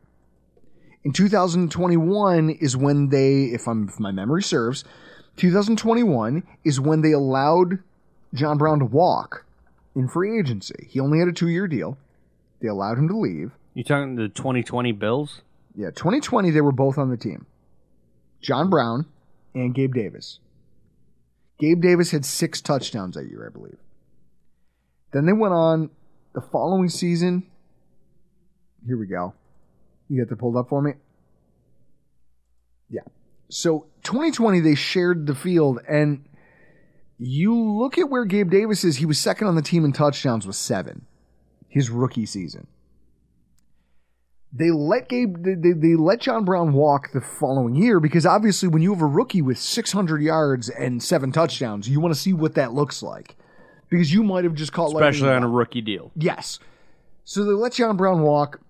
In 2021 is when they if i'm if my memory serves 2021 is when they allowed john brown to walk in free agency. He only had a two-year deal. They allowed him to leave. You talking the 2020 Bills? Yeah, 2020 they were both on the team. John Brown and Gabe Davis. Gabe Davis had six touchdowns that year, I believe. Then they went on the following season. Here we go. You got that pulled up for me? Yeah. So 2020 they shared the field and you look at where Gabe Davis is, he was second on the team in touchdowns with seven. His rookie season they let Gabe they, they, they let John Brown walk the following year because obviously when you have a rookie with 600 yards and seven touchdowns, you want to see what that looks like because you might have just caught Especially on a rookie deal. Yes. So they let John Brown walk.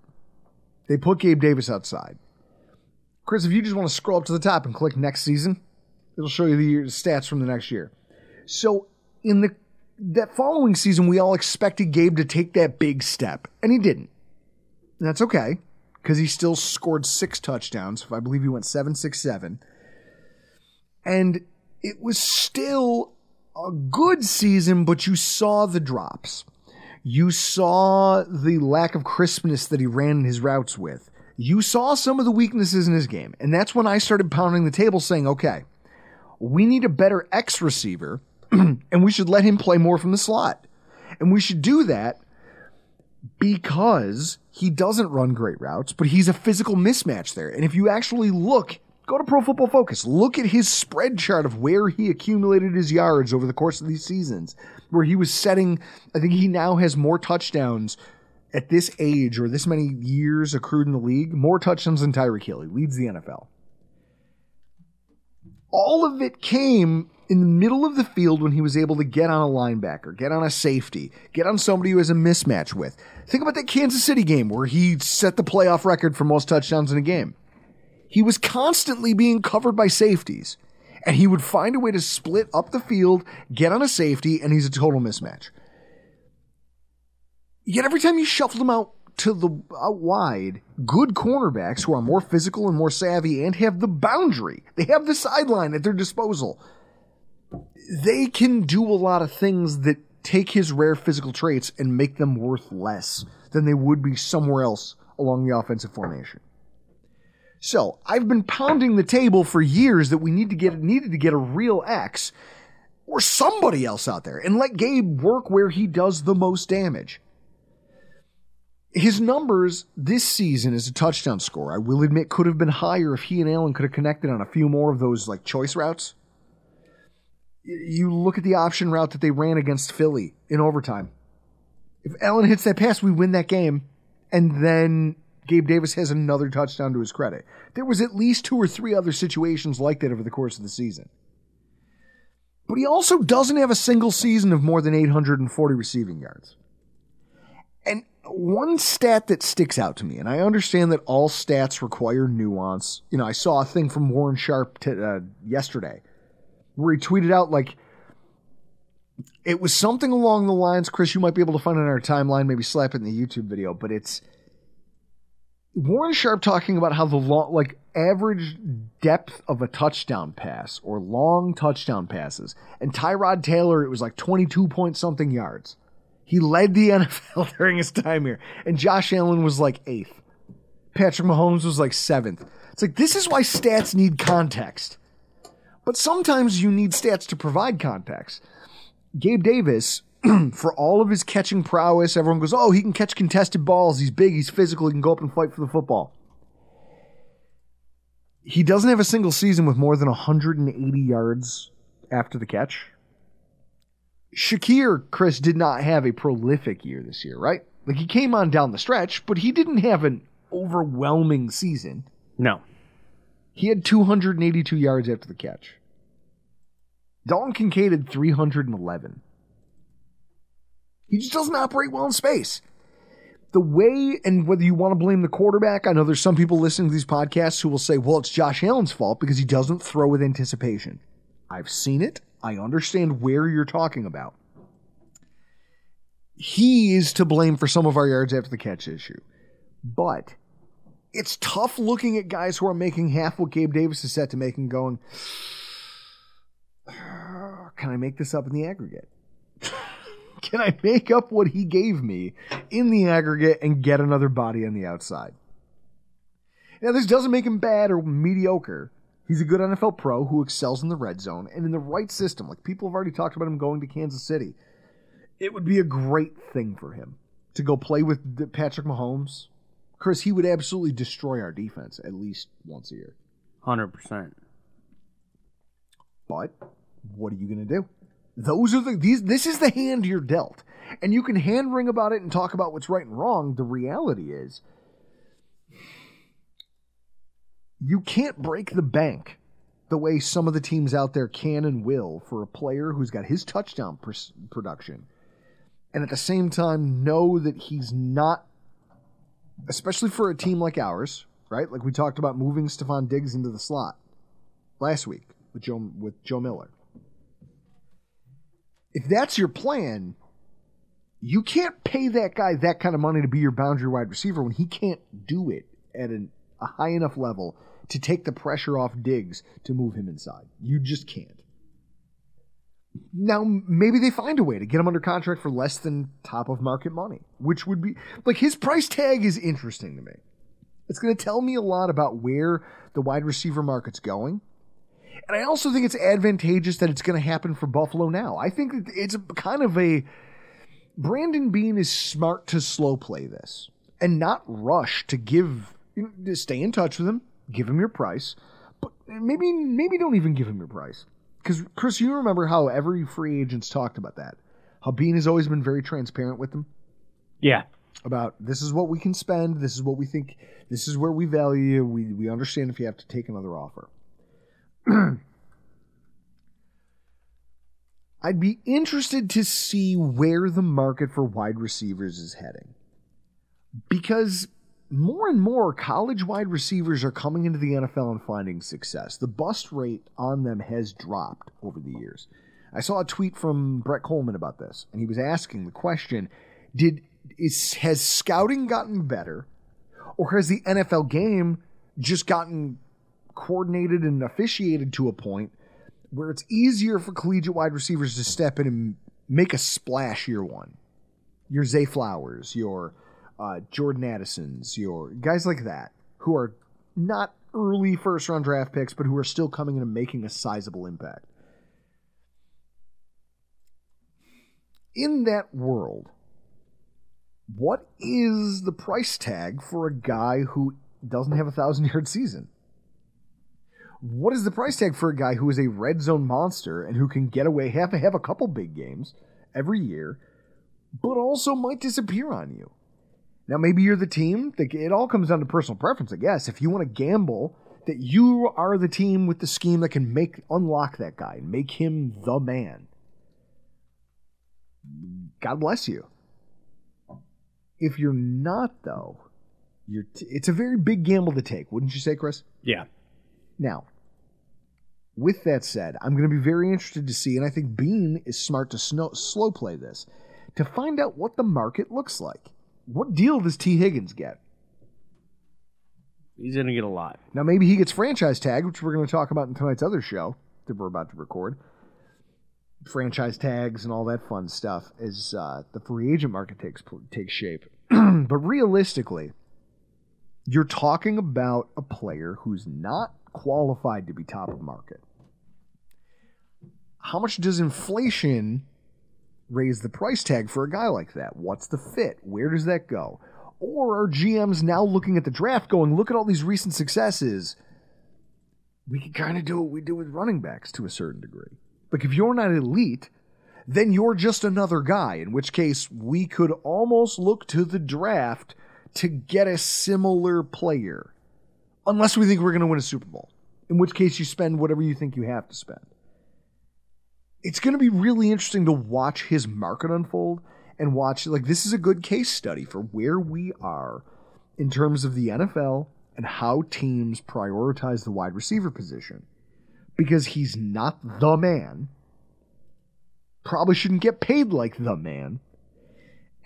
They put Gabe Davis outside. Chris, if you just want to scroll up to the top and click next season, it'll show you the stats from the next year. So in the that following season, we all expected Gabe to take that big step, and he didn't. And that's okay because he still scored six touchdowns. I believe he went seven, six, seven, and it was still a good season. But you saw the drops. You saw the lack of crispness that he ran his routes with. You saw some of the weaknesses in his game. And that's when I started pounding the table saying, okay, we need a better X receiver and we should let him play more from the slot. And we should do that because he doesn't run great routes, but he's a physical mismatch there. And if you actually look, go to Pro Football Focus, look at his spread chart of where he accumulated his yards over the course of these seasons, where he was setting, I think he now has more touchdowns at this age or this many years accrued in the league, more touchdowns than Tyreek Hill. He leads the NFL. All of it came in the middle of the field when he was able to get on a linebacker, get on a safety, get on somebody who has a mismatch with. Think about that Kansas City game where he set the playoff record for most touchdowns in a game. He was constantly being covered by safeties, and he would find a way to split up the field, get on a safety, and he's a total mismatch. Yet every time you shuffled him out to the out wide, good cornerbacks who are more physical and more savvy and have the boundary, they have the sideline at their disposal they can do a lot of things that take his rare physical traits and make them worth less than they would be somewhere else along the offensive formation. So I've been pounding the table for years that we need to get needed to get a real X or somebody else out there and let Gabe work where he does the most damage. His numbers this season as a touchdown score, I will admit, could have been higher if he and Allen could have connected on a few more of those like choice routes you look at the option route that they ran against Philly in overtime. If Allen hits that pass, we win that game, and then Gabe Davis has another touchdown to his credit. There was at least two or three other situations like that over the course of the season. But he also doesn't have a single season of more than 840 receiving yards. And one stat that sticks out to me, and I understand that all stats require nuance. You know, I saw a thing from Warren Sharp t- uh, yesterday where he tweeted out like it was something along the lines, Chris, you might be able to find on our timeline, maybe slap it in the YouTube video, but it's Warren Sharp talking about how the long, like average depth of a touchdown pass or long touchdown passes, and Tyrod Taylor, it was like 22 point something yards. He led the NFL during his time here, and Josh Allen was like eighth. Patrick Mahomes was like seventh. It's like, this is why stats need context. But sometimes you need stats to provide context. Gabe Davis, for all of his catching prowess, everyone goes, oh, he can catch contested balls. He's big, he's physical, he can go up and fight for the football. He doesn't have a single season with more than 180 yards after the catch. Shakir, Chris, did not have a prolific year this year, right? Like he came on down the stretch, but he didn't have an overwhelming season. No. He had 282 yards after the catch. Dalton Kincaid had 311. He just doesn't operate well in space. The way, and whether you want to blame the quarterback, I know there's some people listening to these podcasts who will say, well, it's Josh Allen's fault because he doesn't throw with anticipation. I've seen it. I understand where you're talking about. He is to blame for some of our yards after the catch issue. But it's tough looking at guys who are making half what Gabe Davis is set to make and going, can I make this up in the aggregate? can I make up what he gave me in the aggregate and get another body on the outside? Now, this doesn't make him bad or mediocre. He's a good NFL pro who excels in the red zone and in the right system. Like people have already talked about him going to Kansas City. It would be a great thing for him to go play with Patrick Mahomes. Chris, he would absolutely destroy our defense at least once a year. 100%. But what are you going to do? Those are the these this is the hand you're dealt. And you can hand wring about it and talk about what's right and wrong. The reality is you can't break the bank the way some of the teams out there can and will for a player who's got his touchdown pr- production and at the same time know that he's not especially for a team like ours, right? Like we talked about moving Stefon Diggs into the slot last week with Joe with Joe Miller if that's your plan, you can't pay that guy that kind of money to be your boundary wide receiver when he can't do it at an, a high enough level to take the pressure off Diggs to move him inside. You just can't. Now, maybe they find a way to get him under contract for less than top of market money, which would be like his price tag is interesting to me. It's going to tell me a lot about where the wide receiver market's going And I also think it's advantageous that it's going to happen for Buffalo now. I think it's kind of a Brandon Beane is smart to slow play this and not rush to give to stay in touch with him, give him your price, but maybe maybe don't even give him your price. Because Chris, you remember how every free agent's talked about that. How Beane has always been very transparent with them Yeah. about this is what we can spend, this is what we think, this is where we value you. We we understand if you have to take another offer. I'd be interested to see where the market for wide receivers is heading. Because more and more college wide receivers are coming into the NFL and finding success. The bust rate on them has dropped over the years. I saw a tweet from Brett Kollmann about this, and he was asking the question Did is has scouting gotten better, or has the NFL game just gotten coordinated and officiated to a point where it's easier for collegiate wide receivers to step in and make a splash year one? Your Zay Flowers, your uh, Jordan Addisons, your guys like that, who are not early first round draft picks, but who are still coming in and making a sizable impact. In that world, what is the price tag for a guy who doesn't have a thousand yard season? What is the price tag for a guy who is a red zone monster and who can get away, have have a couple big games every year, but also might disappear on you? Now, maybe you're the team. It all comes down to personal preference, I guess. If you want to gamble that you are the team with the scheme that can make unlock that guy and make him the man, God bless you. If you're not, though, you're t- it's a very big gamble to take, wouldn't you say, Chris? Yeah. Now, with that said, I'm going to be very interested to see, and I think Beane is smart to snow, slow play this to find out what the market looks like. What deal does Tee Higgins get? He's going to get a lot. Now, maybe he gets franchise tag, which we're going to talk about in tonight's other show that we're about to record. Franchise tags and all that fun stuff as uh, the free agent market takes takes shape. but realistically, you're talking about a player who's not qualified to be top of market. How much does inflation raise the price tag for a guy like that? What's the fit? Where does that go? Or are GMs now looking at the draft going, look at all these recent successes? We can kind of do what we do with running backs to a certain degree. Like if you're not elite, then you're just another guy, in which case we could almost look to the draft to get a similar player. Unless we think we're going to win a Super Bowl, in which case you spend whatever you think you have to spend. It's going to be really interesting to watch his market unfold and watch, like, this is a good case study for where we are in terms of the NFL and how teams prioritize the wide receiver position. Because he's not the man, probably shouldn't get paid like the man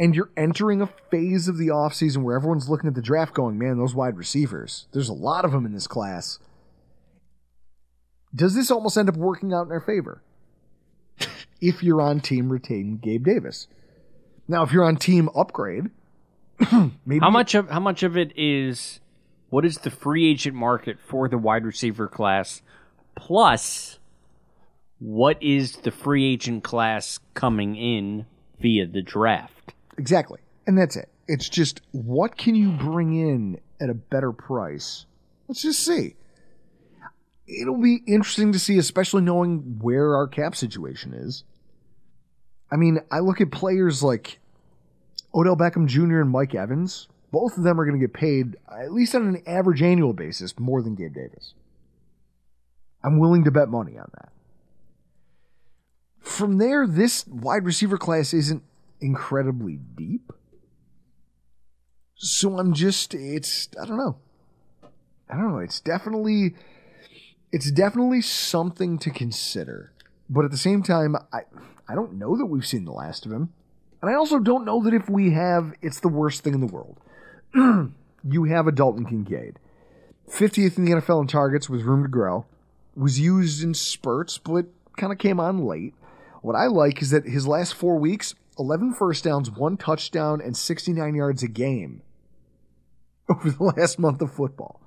and you're entering a phase of the offseason where everyone's looking at the draft going, man, those wide receivers, there's a lot of them in this class. Does this almost end up working out in our favor? If you're on team retain Gabe Davis. Now, if you're on team upgrade, maybe How much of how much of it is what is the free agent market for the wide receiver class plus what is the free agent class coming in via the draft? Exactly. And that's it. It's just what can you bring in at a better price? Let's just see. It'll be interesting to see, especially knowing where our cap situation is. I mean, I look at players like Odell Beckham Jr. and Mike Evans. Both of them are going to get paid, at least on an average annual basis, more than Gabe Davis. I'm willing to bet money on that. From there, this wide receiver class isn't incredibly deep. So I'm just it's I don't know. I don't know. It's definitely it's definitely something to consider. But at the same time, I I don't know that we've seen the last of him. And I also don't know that if we have, it's the worst thing in the world. you have a Dalton Kincaid. 50th in the NFL in targets with room to grow. Was used in spurts, but kind of came on late. What I like is that his last four weeks, 11 first downs, one touchdown, and 69 yards a game over the last month of football.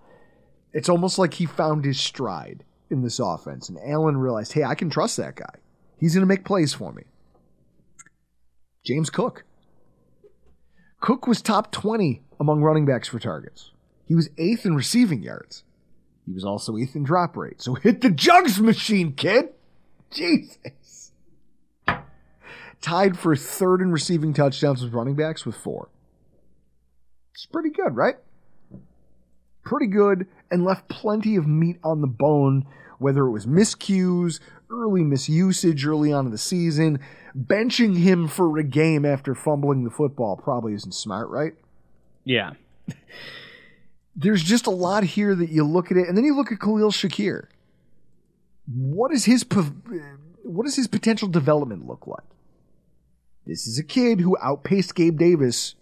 It's almost like he found his stride in this offense, and Allen realized, hey, I can trust that guy. He's going to make plays for me. James Cook. Cook was top 20 among running backs for targets. He was eighth in receiving yards. He was also eighth in drop rate. So hit the jugs machine, kid. Jesus. Tied for third in receiving touchdowns with running backs with four. It's pretty good, right? Pretty good, and left plenty of meat on the bone, whether it was miscues, early misusage early on in the season. Benching him for a game after fumbling the football probably isn't smart, right? Yeah. there's just a lot here that you look at it, and then you look at Khalil Shakir. What is his what does his potential development look like? This is a kid who outpaced Gabe Davis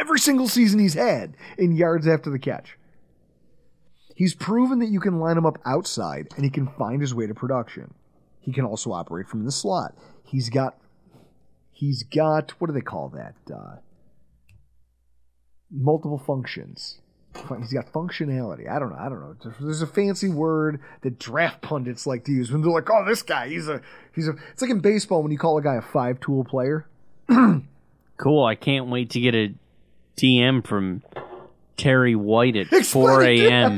every single season he's had in yards after the catch. He's proven that you can line him up outside and he can find his way to production. He can also operate from the slot. He's got he's got what do they call that? Uh, multiple functions. He's got functionality. I don't know. I don't know. There's a fancy word that draft pundits like to use when they're like, "Oh, this guy, he's a, he's a." It's like in baseball when you call a guy a five-tool player. cool. I can't wait to get a DM from Terry White at 4 a.m.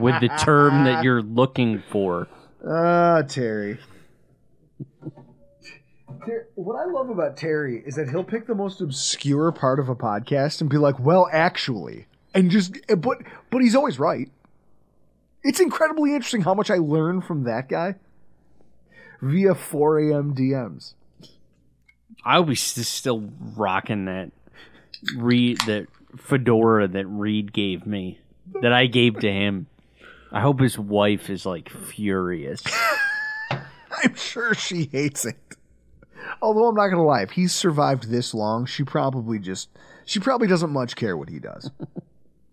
with the term that you're looking for. Ah, uh, Terry what I love about Terry is that he'll pick the most obscure part of a podcast and be like, "Well, actually," and just but but he's always right. It's incredibly interesting how much I learn from that guy via 4 a.m. DMs. I'll be still rocking that read that fedora that Reed gave me that I gave to him. I hope his wife is like furious. I'm sure she hates it. Although I'm not gonna lie, if he's survived this long, she probably just she probably doesn't much care what he does.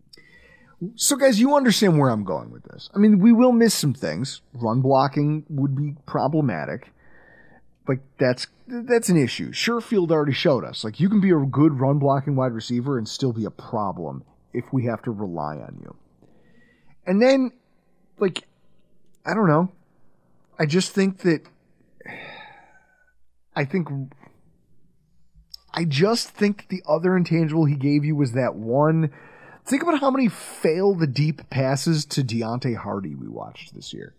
so guys, you understand where I'm going with this. I mean, we will miss some things. Run blocking would be problematic. Like that's that's an issue. Sherfield already showed us. Like you can be a good run blocking wide receiver and still be a problem if we have to rely on you. And then like I don't know. I just think that I think I just think the other intangible he gave you was that one. Think about how many fail the deep passes to Deonte Harty we watched this year.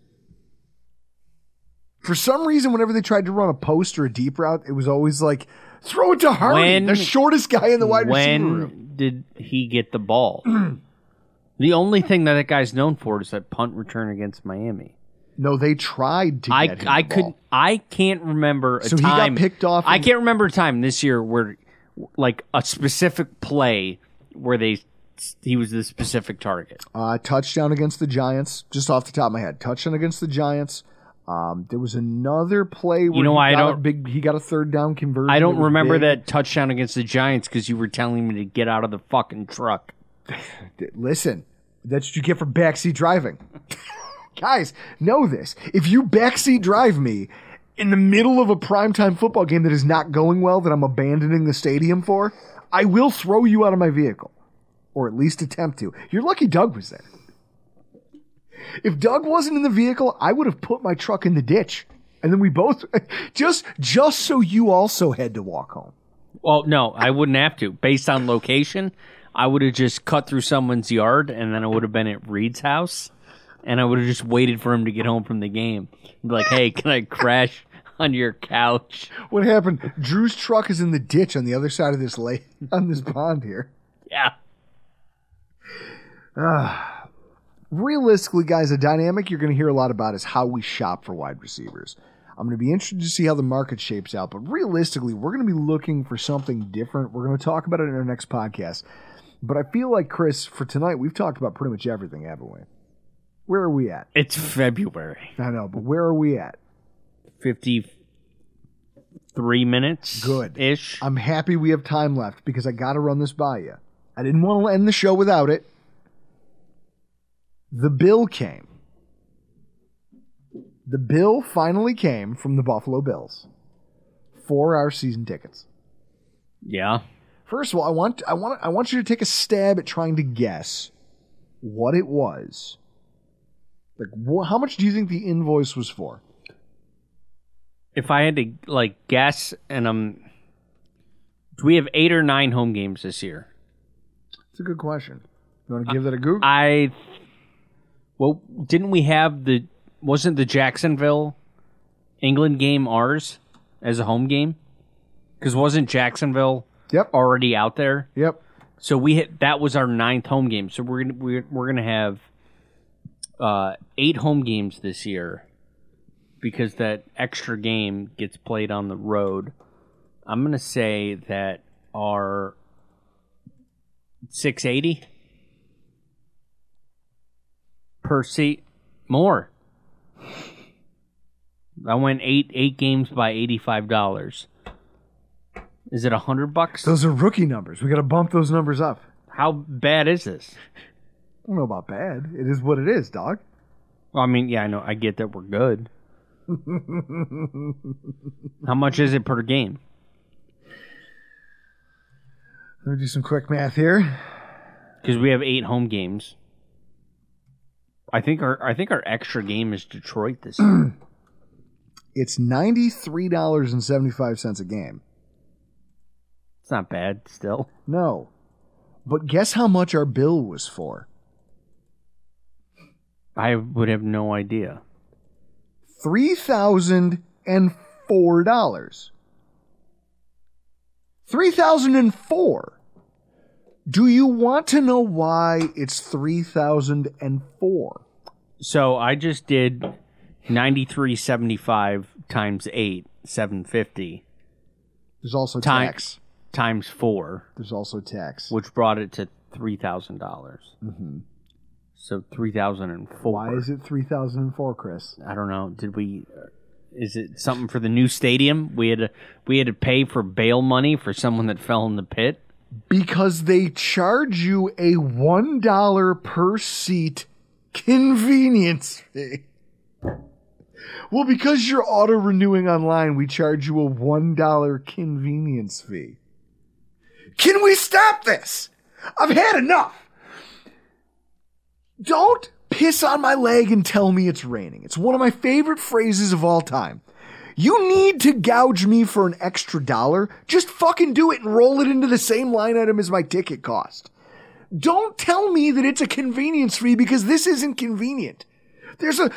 For some reason, whenever they tried to run a post or a deep route, it was always like, throw it to Harty, when, the shortest guy in the wide receiver room. When did he get the ball? the only thing that that guy's known for is that punt return against Miami. No, they tried to. I I could I can't remember a so time. he got picked off. I can't remember a time this year where, like, a specific play where they he was the specific target. Uh, touchdown against the Giants, just off the top of my head. Touchdown against the Giants. Um, there was another play where you know I don't big. He got a third down conversion. I don't remember big. that touchdown against the Giants because you were telling me to get out of the fucking truck. Listen, that's what you get for backseat driving. Guys, know this. If you backseat drive me in the middle of a primetime football game that is not going well, that I'm abandoning the stadium for, I will throw you out of my vehicle. Or at least attempt to. You're lucky Doug was there. If Doug wasn't in the vehicle, I would have put my truck in the ditch. And then we both just just so you also had to walk home. Well, no, I wouldn't have to. Based on location, I would have just cut through someone's yard and then I would have been at Reed's house and I would have just waited for him to get home from the game. Like, hey, can I crash on your couch? What happened? Drew's truck is in the ditch on the other side of this lake on this pond here. Yeah. Uh, realistically, guys, a dynamic you're going to hear a lot about is how we shop for wide receivers. I'm going to be interested to see how the market shapes out, but realistically, we're going to be looking for something different. We're going to talk about it in our next podcast. But I feel like, Chris, for tonight, we've talked about pretty much everything, haven't we? Where are we at? It's February. I know, but where are we at? 53 minutes. Good. Ish. I'm happy we have time left because I got to run this by you. I didn't want to end the show without it. The bill came. The bill finally came from the Buffalo Bills for our season tickets. Yeah. First of all, I want I want I want you to take a stab at trying to guess what it was Like, wh- how much do you think the invoice was for? If I had to like guess, and um, do we have eight or nine home games this year? It's a good question. You want to give that a Google? I well, didn't we have the wasn't the Jacksonville England game ours as a home game? Because wasn't Jacksonville yep. already out there? Yep. So we hit that was our ninth home game. So we're gonna we're, we're gonna have uh, eight home games this year because that extra game gets played on the road. I'm gonna say that our 680 per seat more. I went eight eight games by eighty five dollars. Is it a hundred bucks? Those are rookie numbers. We got to bump those numbers up. How bad is this? I don't know about bad. It is what it is, dog. Well, I mean, yeah, I know. I get that we're good. How much is it per game? Let me do some quick math here. Because we have eight home games. I think our I think our extra game is Detroit this year. It's ninety three dollars and seventy five cents a game. it's not bad still. No, but guess how much our bill was for? I would have no idea. Three thousand and four dollars. Three thousand and four. Do you want to know why it's three thousand and four? So I just did ninety three seventy five times eight seven fifty There's also Time- tax. times four, There's also tax. which brought it to three thousand dollars. Mm-hmm. So three thousand and four. Why is it three thousand and four, Chris? I don't know. Did we? Is it something for the new stadium? We had to we had to pay for bail money for someone that fell in the pit. Because they charge you a one dollar per seat convenience fee. Well, because you're auto renewing online, we charge you a one dollar convenience fee. Can we stop this? I've had enough. Don't piss on my leg and tell me it's raining. It's one of my favorite phrases of all time. You need to gouge me for an extra dollar. Just fucking do it and roll it into the same line item as my ticket cost. Don't tell me that it's a convenience fee because this isn't convenient. There's a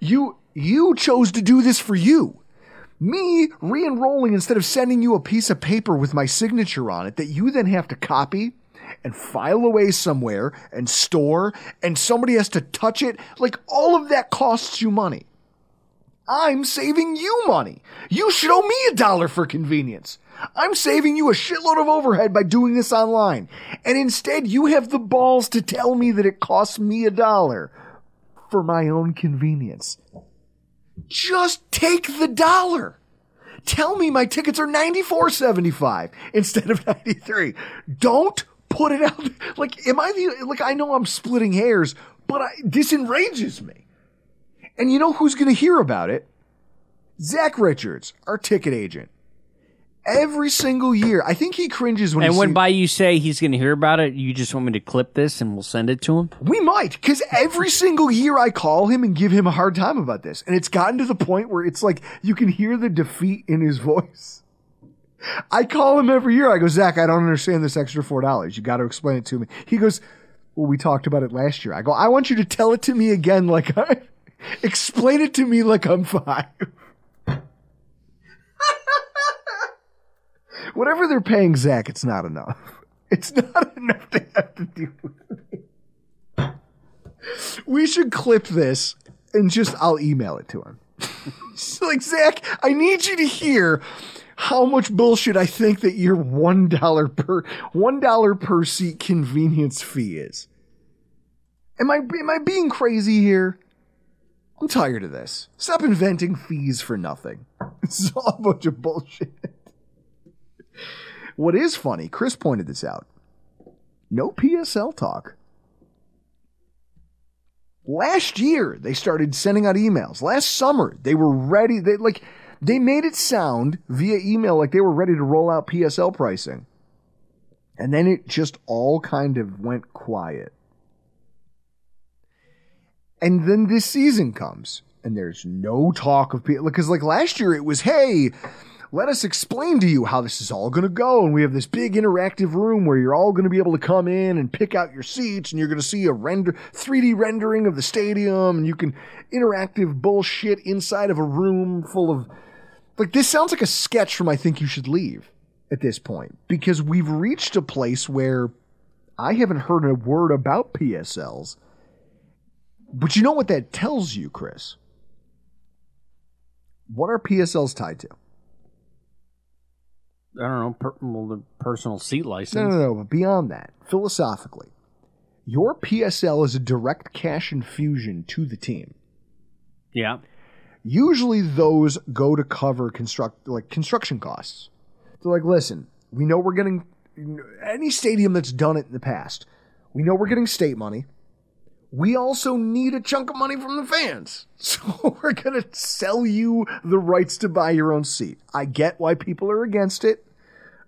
you you chose to do this for you. Me re-enrolling instead of sending you a piece of paper with my signature on it that you then have to copy and file away somewhere and store and somebody has to touch it. Like all of that costs you money. I'm saving you money. You should owe me a dollar for convenience. I'm saving you a shitload of overhead by doing this online. And instead, you have the balls to tell me that it costs me a dollar for my own convenience. Just take the dollar. Tell me my tickets are 94.75 instead of 93. Don't put it out. Like, am I the, like, I know I'm splitting hairs, but I, this enrages me. And you know who's going to hear about it? Zach Richards, our ticket agent. Every single year, I think he cringes when And he when sees- by you say he's going to hear about it, you just want me to clip this and we'll send it to him. We might, because every single year I call him and give him a hard time about this. And it's gotten to the point where it's like you can hear the defeat in his voice. I call him every year. I go, Zach, I don't understand this extra $4. You got to explain it to me. He goes, Well, we talked about it last year. I go, I want you to tell it to me again like I explain it to me like I'm five. Whatever they're paying Zach, it's not enough. It's not enough to have to deal with me. We should clip this and just I'll email it to him. It's like Zach, I need you to hear how much bullshit I think that your one dollar per one dollar per seat convenience fee is. Am I am I being crazy here? I'm tired of this. Stop inventing fees for nothing. This is all a bunch of bullshit. What is funny, Chris pointed this out. No PSL talk. Last year, they started sending out emails. Last summer, they were ready. They like they made it sound via email like they were ready to roll out PSL pricing. And then it just all kind of went quiet. And then this season comes, and there's no talk of people because like last year it was, hey, let us explain to you how this is all going to go. And we have this big interactive room where you're all going to be able to come in and pick out your seats, and you're going to see a render 3D rendering of the stadium, and you can interactive bullshit inside of a room full of like this sounds like a sketch from I think you should leave at this point because we've reached a place where I haven't heard a word about PSLs. But you know what that tells you, Chris? What are PSLs tied to? I don't know. Per, well, the personal seat license. No, no, no. But beyond that, philosophically, your PSL is a direct cash infusion to the team. Yeah. Usually, those go to cover construct like construction costs. They're like, listen, we know we're getting any stadium that's done it in the past. We know we're getting state money. We also need a chunk of money from the fans. So we're going to sell you the rights to buy your own seat. I get why people are against it.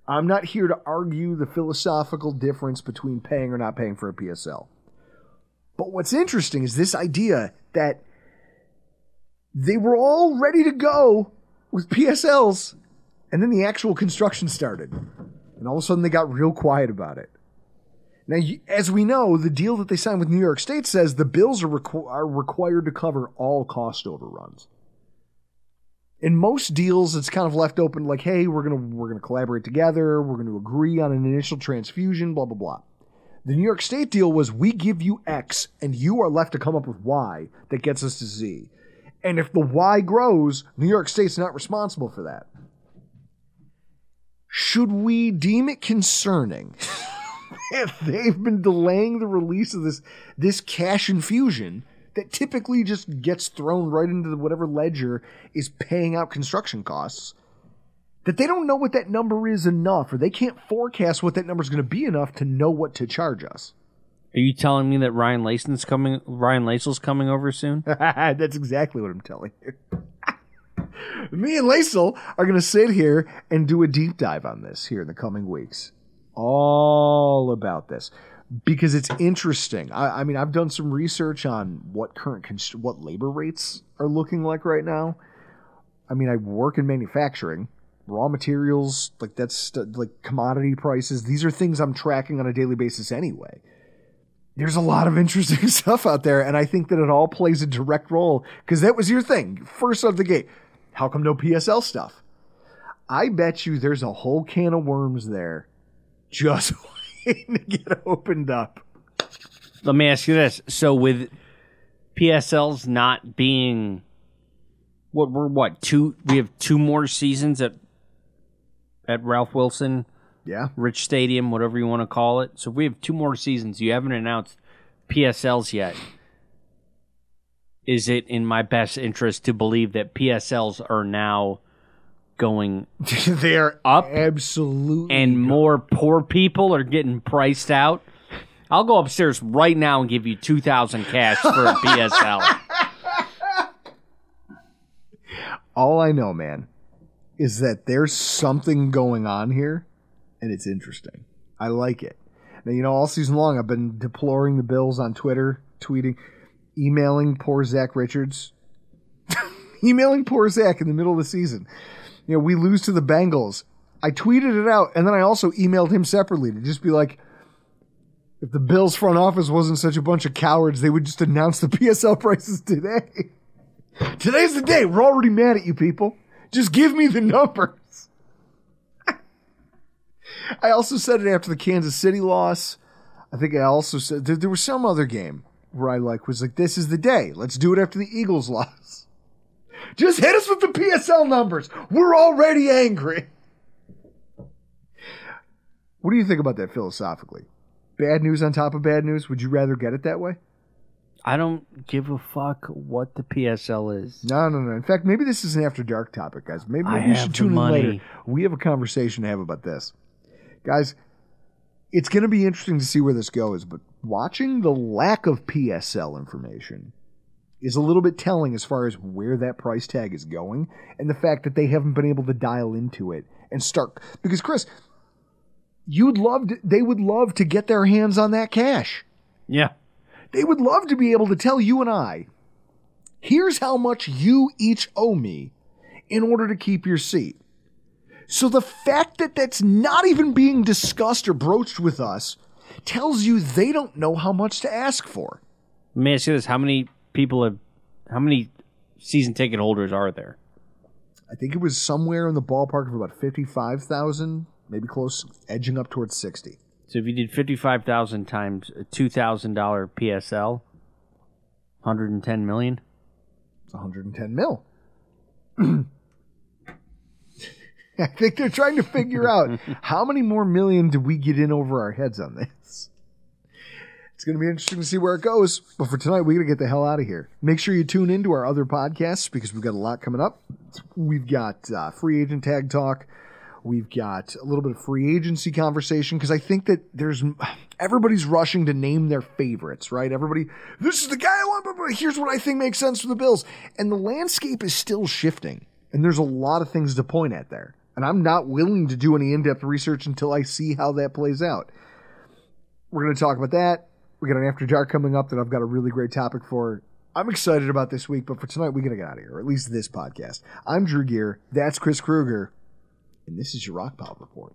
I'm not here to argue the philosophical difference between paying or not paying for a PSL. But what's interesting is this idea that they were all ready to go with PSLs, and then the actual construction started. And all of a sudden they got real quiet about it. Now, as we know, the deal that they signed with New York State says the bills are, requ- are required to cover all cost overruns. In most deals, it's kind of left open, like, "Hey, we're gonna we're gonna collaborate together. We're gonna agree on an initial transfusion." Blah blah blah. The New York State deal was we give you X, and you are left to come up with Y that gets us to Z. And if the Y grows, New York State's not responsible for that. Should we deem it concerning? If they've been delaying the release of this this cash infusion that typically just gets thrown right into whatever ledger is paying out construction costs that they don't know what that number is enough or they can't forecast what that number is going to be enough to know what to charge us are you telling me that Ryan Lason's coming Ryan Lasel's coming over soon? That's exactly what I'm telling you. me and Lasel are going to sit here and do a deep dive on this here in the coming weeks all about this because it's interesting. I, I, mean, I've done some research on what current const- what labor rates are looking like right now. I mean, I work in manufacturing, raw materials, like that's like commodity prices. These are things I'm tracking on a daily basis anyway. There's a lot of interesting stuff out there, and I think that it all plays a direct role because that was your thing first out of the gate. How come no PSL stuff? I bet you there's a whole can of worms there just waiting to get opened up. Let me ask you this: so with PSLs not being what we're what two we have two more seasons at at Ralph Wilson, yeah, Rich Stadium, whatever you want to call it. So we have two more seasons. You haven't announced PSLs yet. Is it in my best interest to believe that PSLs are now going they're up absolutely and more poor people are getting priced out. I'll go upstairs right now and give you 2000 cash for a psl all i know man is that there's something going on here and it's interesting. I like it. Now you know all season long i've been deploring the bills on twitter tweeting emailing poor zach richards. Emailing poor zach in the middle of the season you know, we lose to the Bengals. I tweeted it out, and then I also emailed him separately to just be like, if the Bills front office wasn't such a bunch of cowards, they would just announce the PSL prices today. Today's the day. We're already mad at you people. Just give me the numbers. I also said it after the Kansas City loss. I think I also said there, there was some other game where I like was like, this is the day. Let's do it after the Eagles loss. Just hit us with the PSL numbers. We're already angry. What do you think about that philosophically? Bad news on top of bad news? Would you rather get it that way? I don't give a fuck what the PSL is. No, no, no. In fact, maybe this is an after dark topic, guys. Maybe, maybe you should tune in later. We have a conversation to have about this. Guys, it's going to be interesting to see where this goes, but watching the lack of PSL information is a little bit telling as far as where that price tag is going and the fact that they haven't been able to dial into it and start because Chris you'd love to, they would love to get their hands on that cash. Yeah. They would love to be able to tell you and I, here's how much you each owe me in order to keep your seat. So the fact that that's not even being discussed or broached with us tells you they don't know how much to ask for. Let me ask you this: How many people have? How many season ticket holders are there? I think it was somewhere in the ballpark of about 55,000, maybe close, edging up towards 60. So if you did fifty-five thousand times a two thousand dollar PSL, hundred and ten million. It's 110 mil. I think they're trying to figure out how many more million do we get in over our heads on this. It's going to be interesting to see where it goes. But for tonight, we got to get the hell out of here. Make sure you tune into our other podcasts because we've got a lot coming up. We've got uh, free agent tag talk. We've got a little bit of free agency conversation because I think that there's everybody's rushing to name their favorites, right? Everybody, this is the guy I want, but here's what I think makes sense for the Bills. And the landscape is still shifting, and there's a lot of things to point at there. And I'm not willing to do any in depth research until I see how that plays out. We're going to talk about that. We got an after dark coming up that I've got a really great topic for. I'm excited about this week, but for tonight, we got to get out of here, or at least this podcast. I'm Drew Gear. That's Chris Krueger. And this is your Rockpile Report.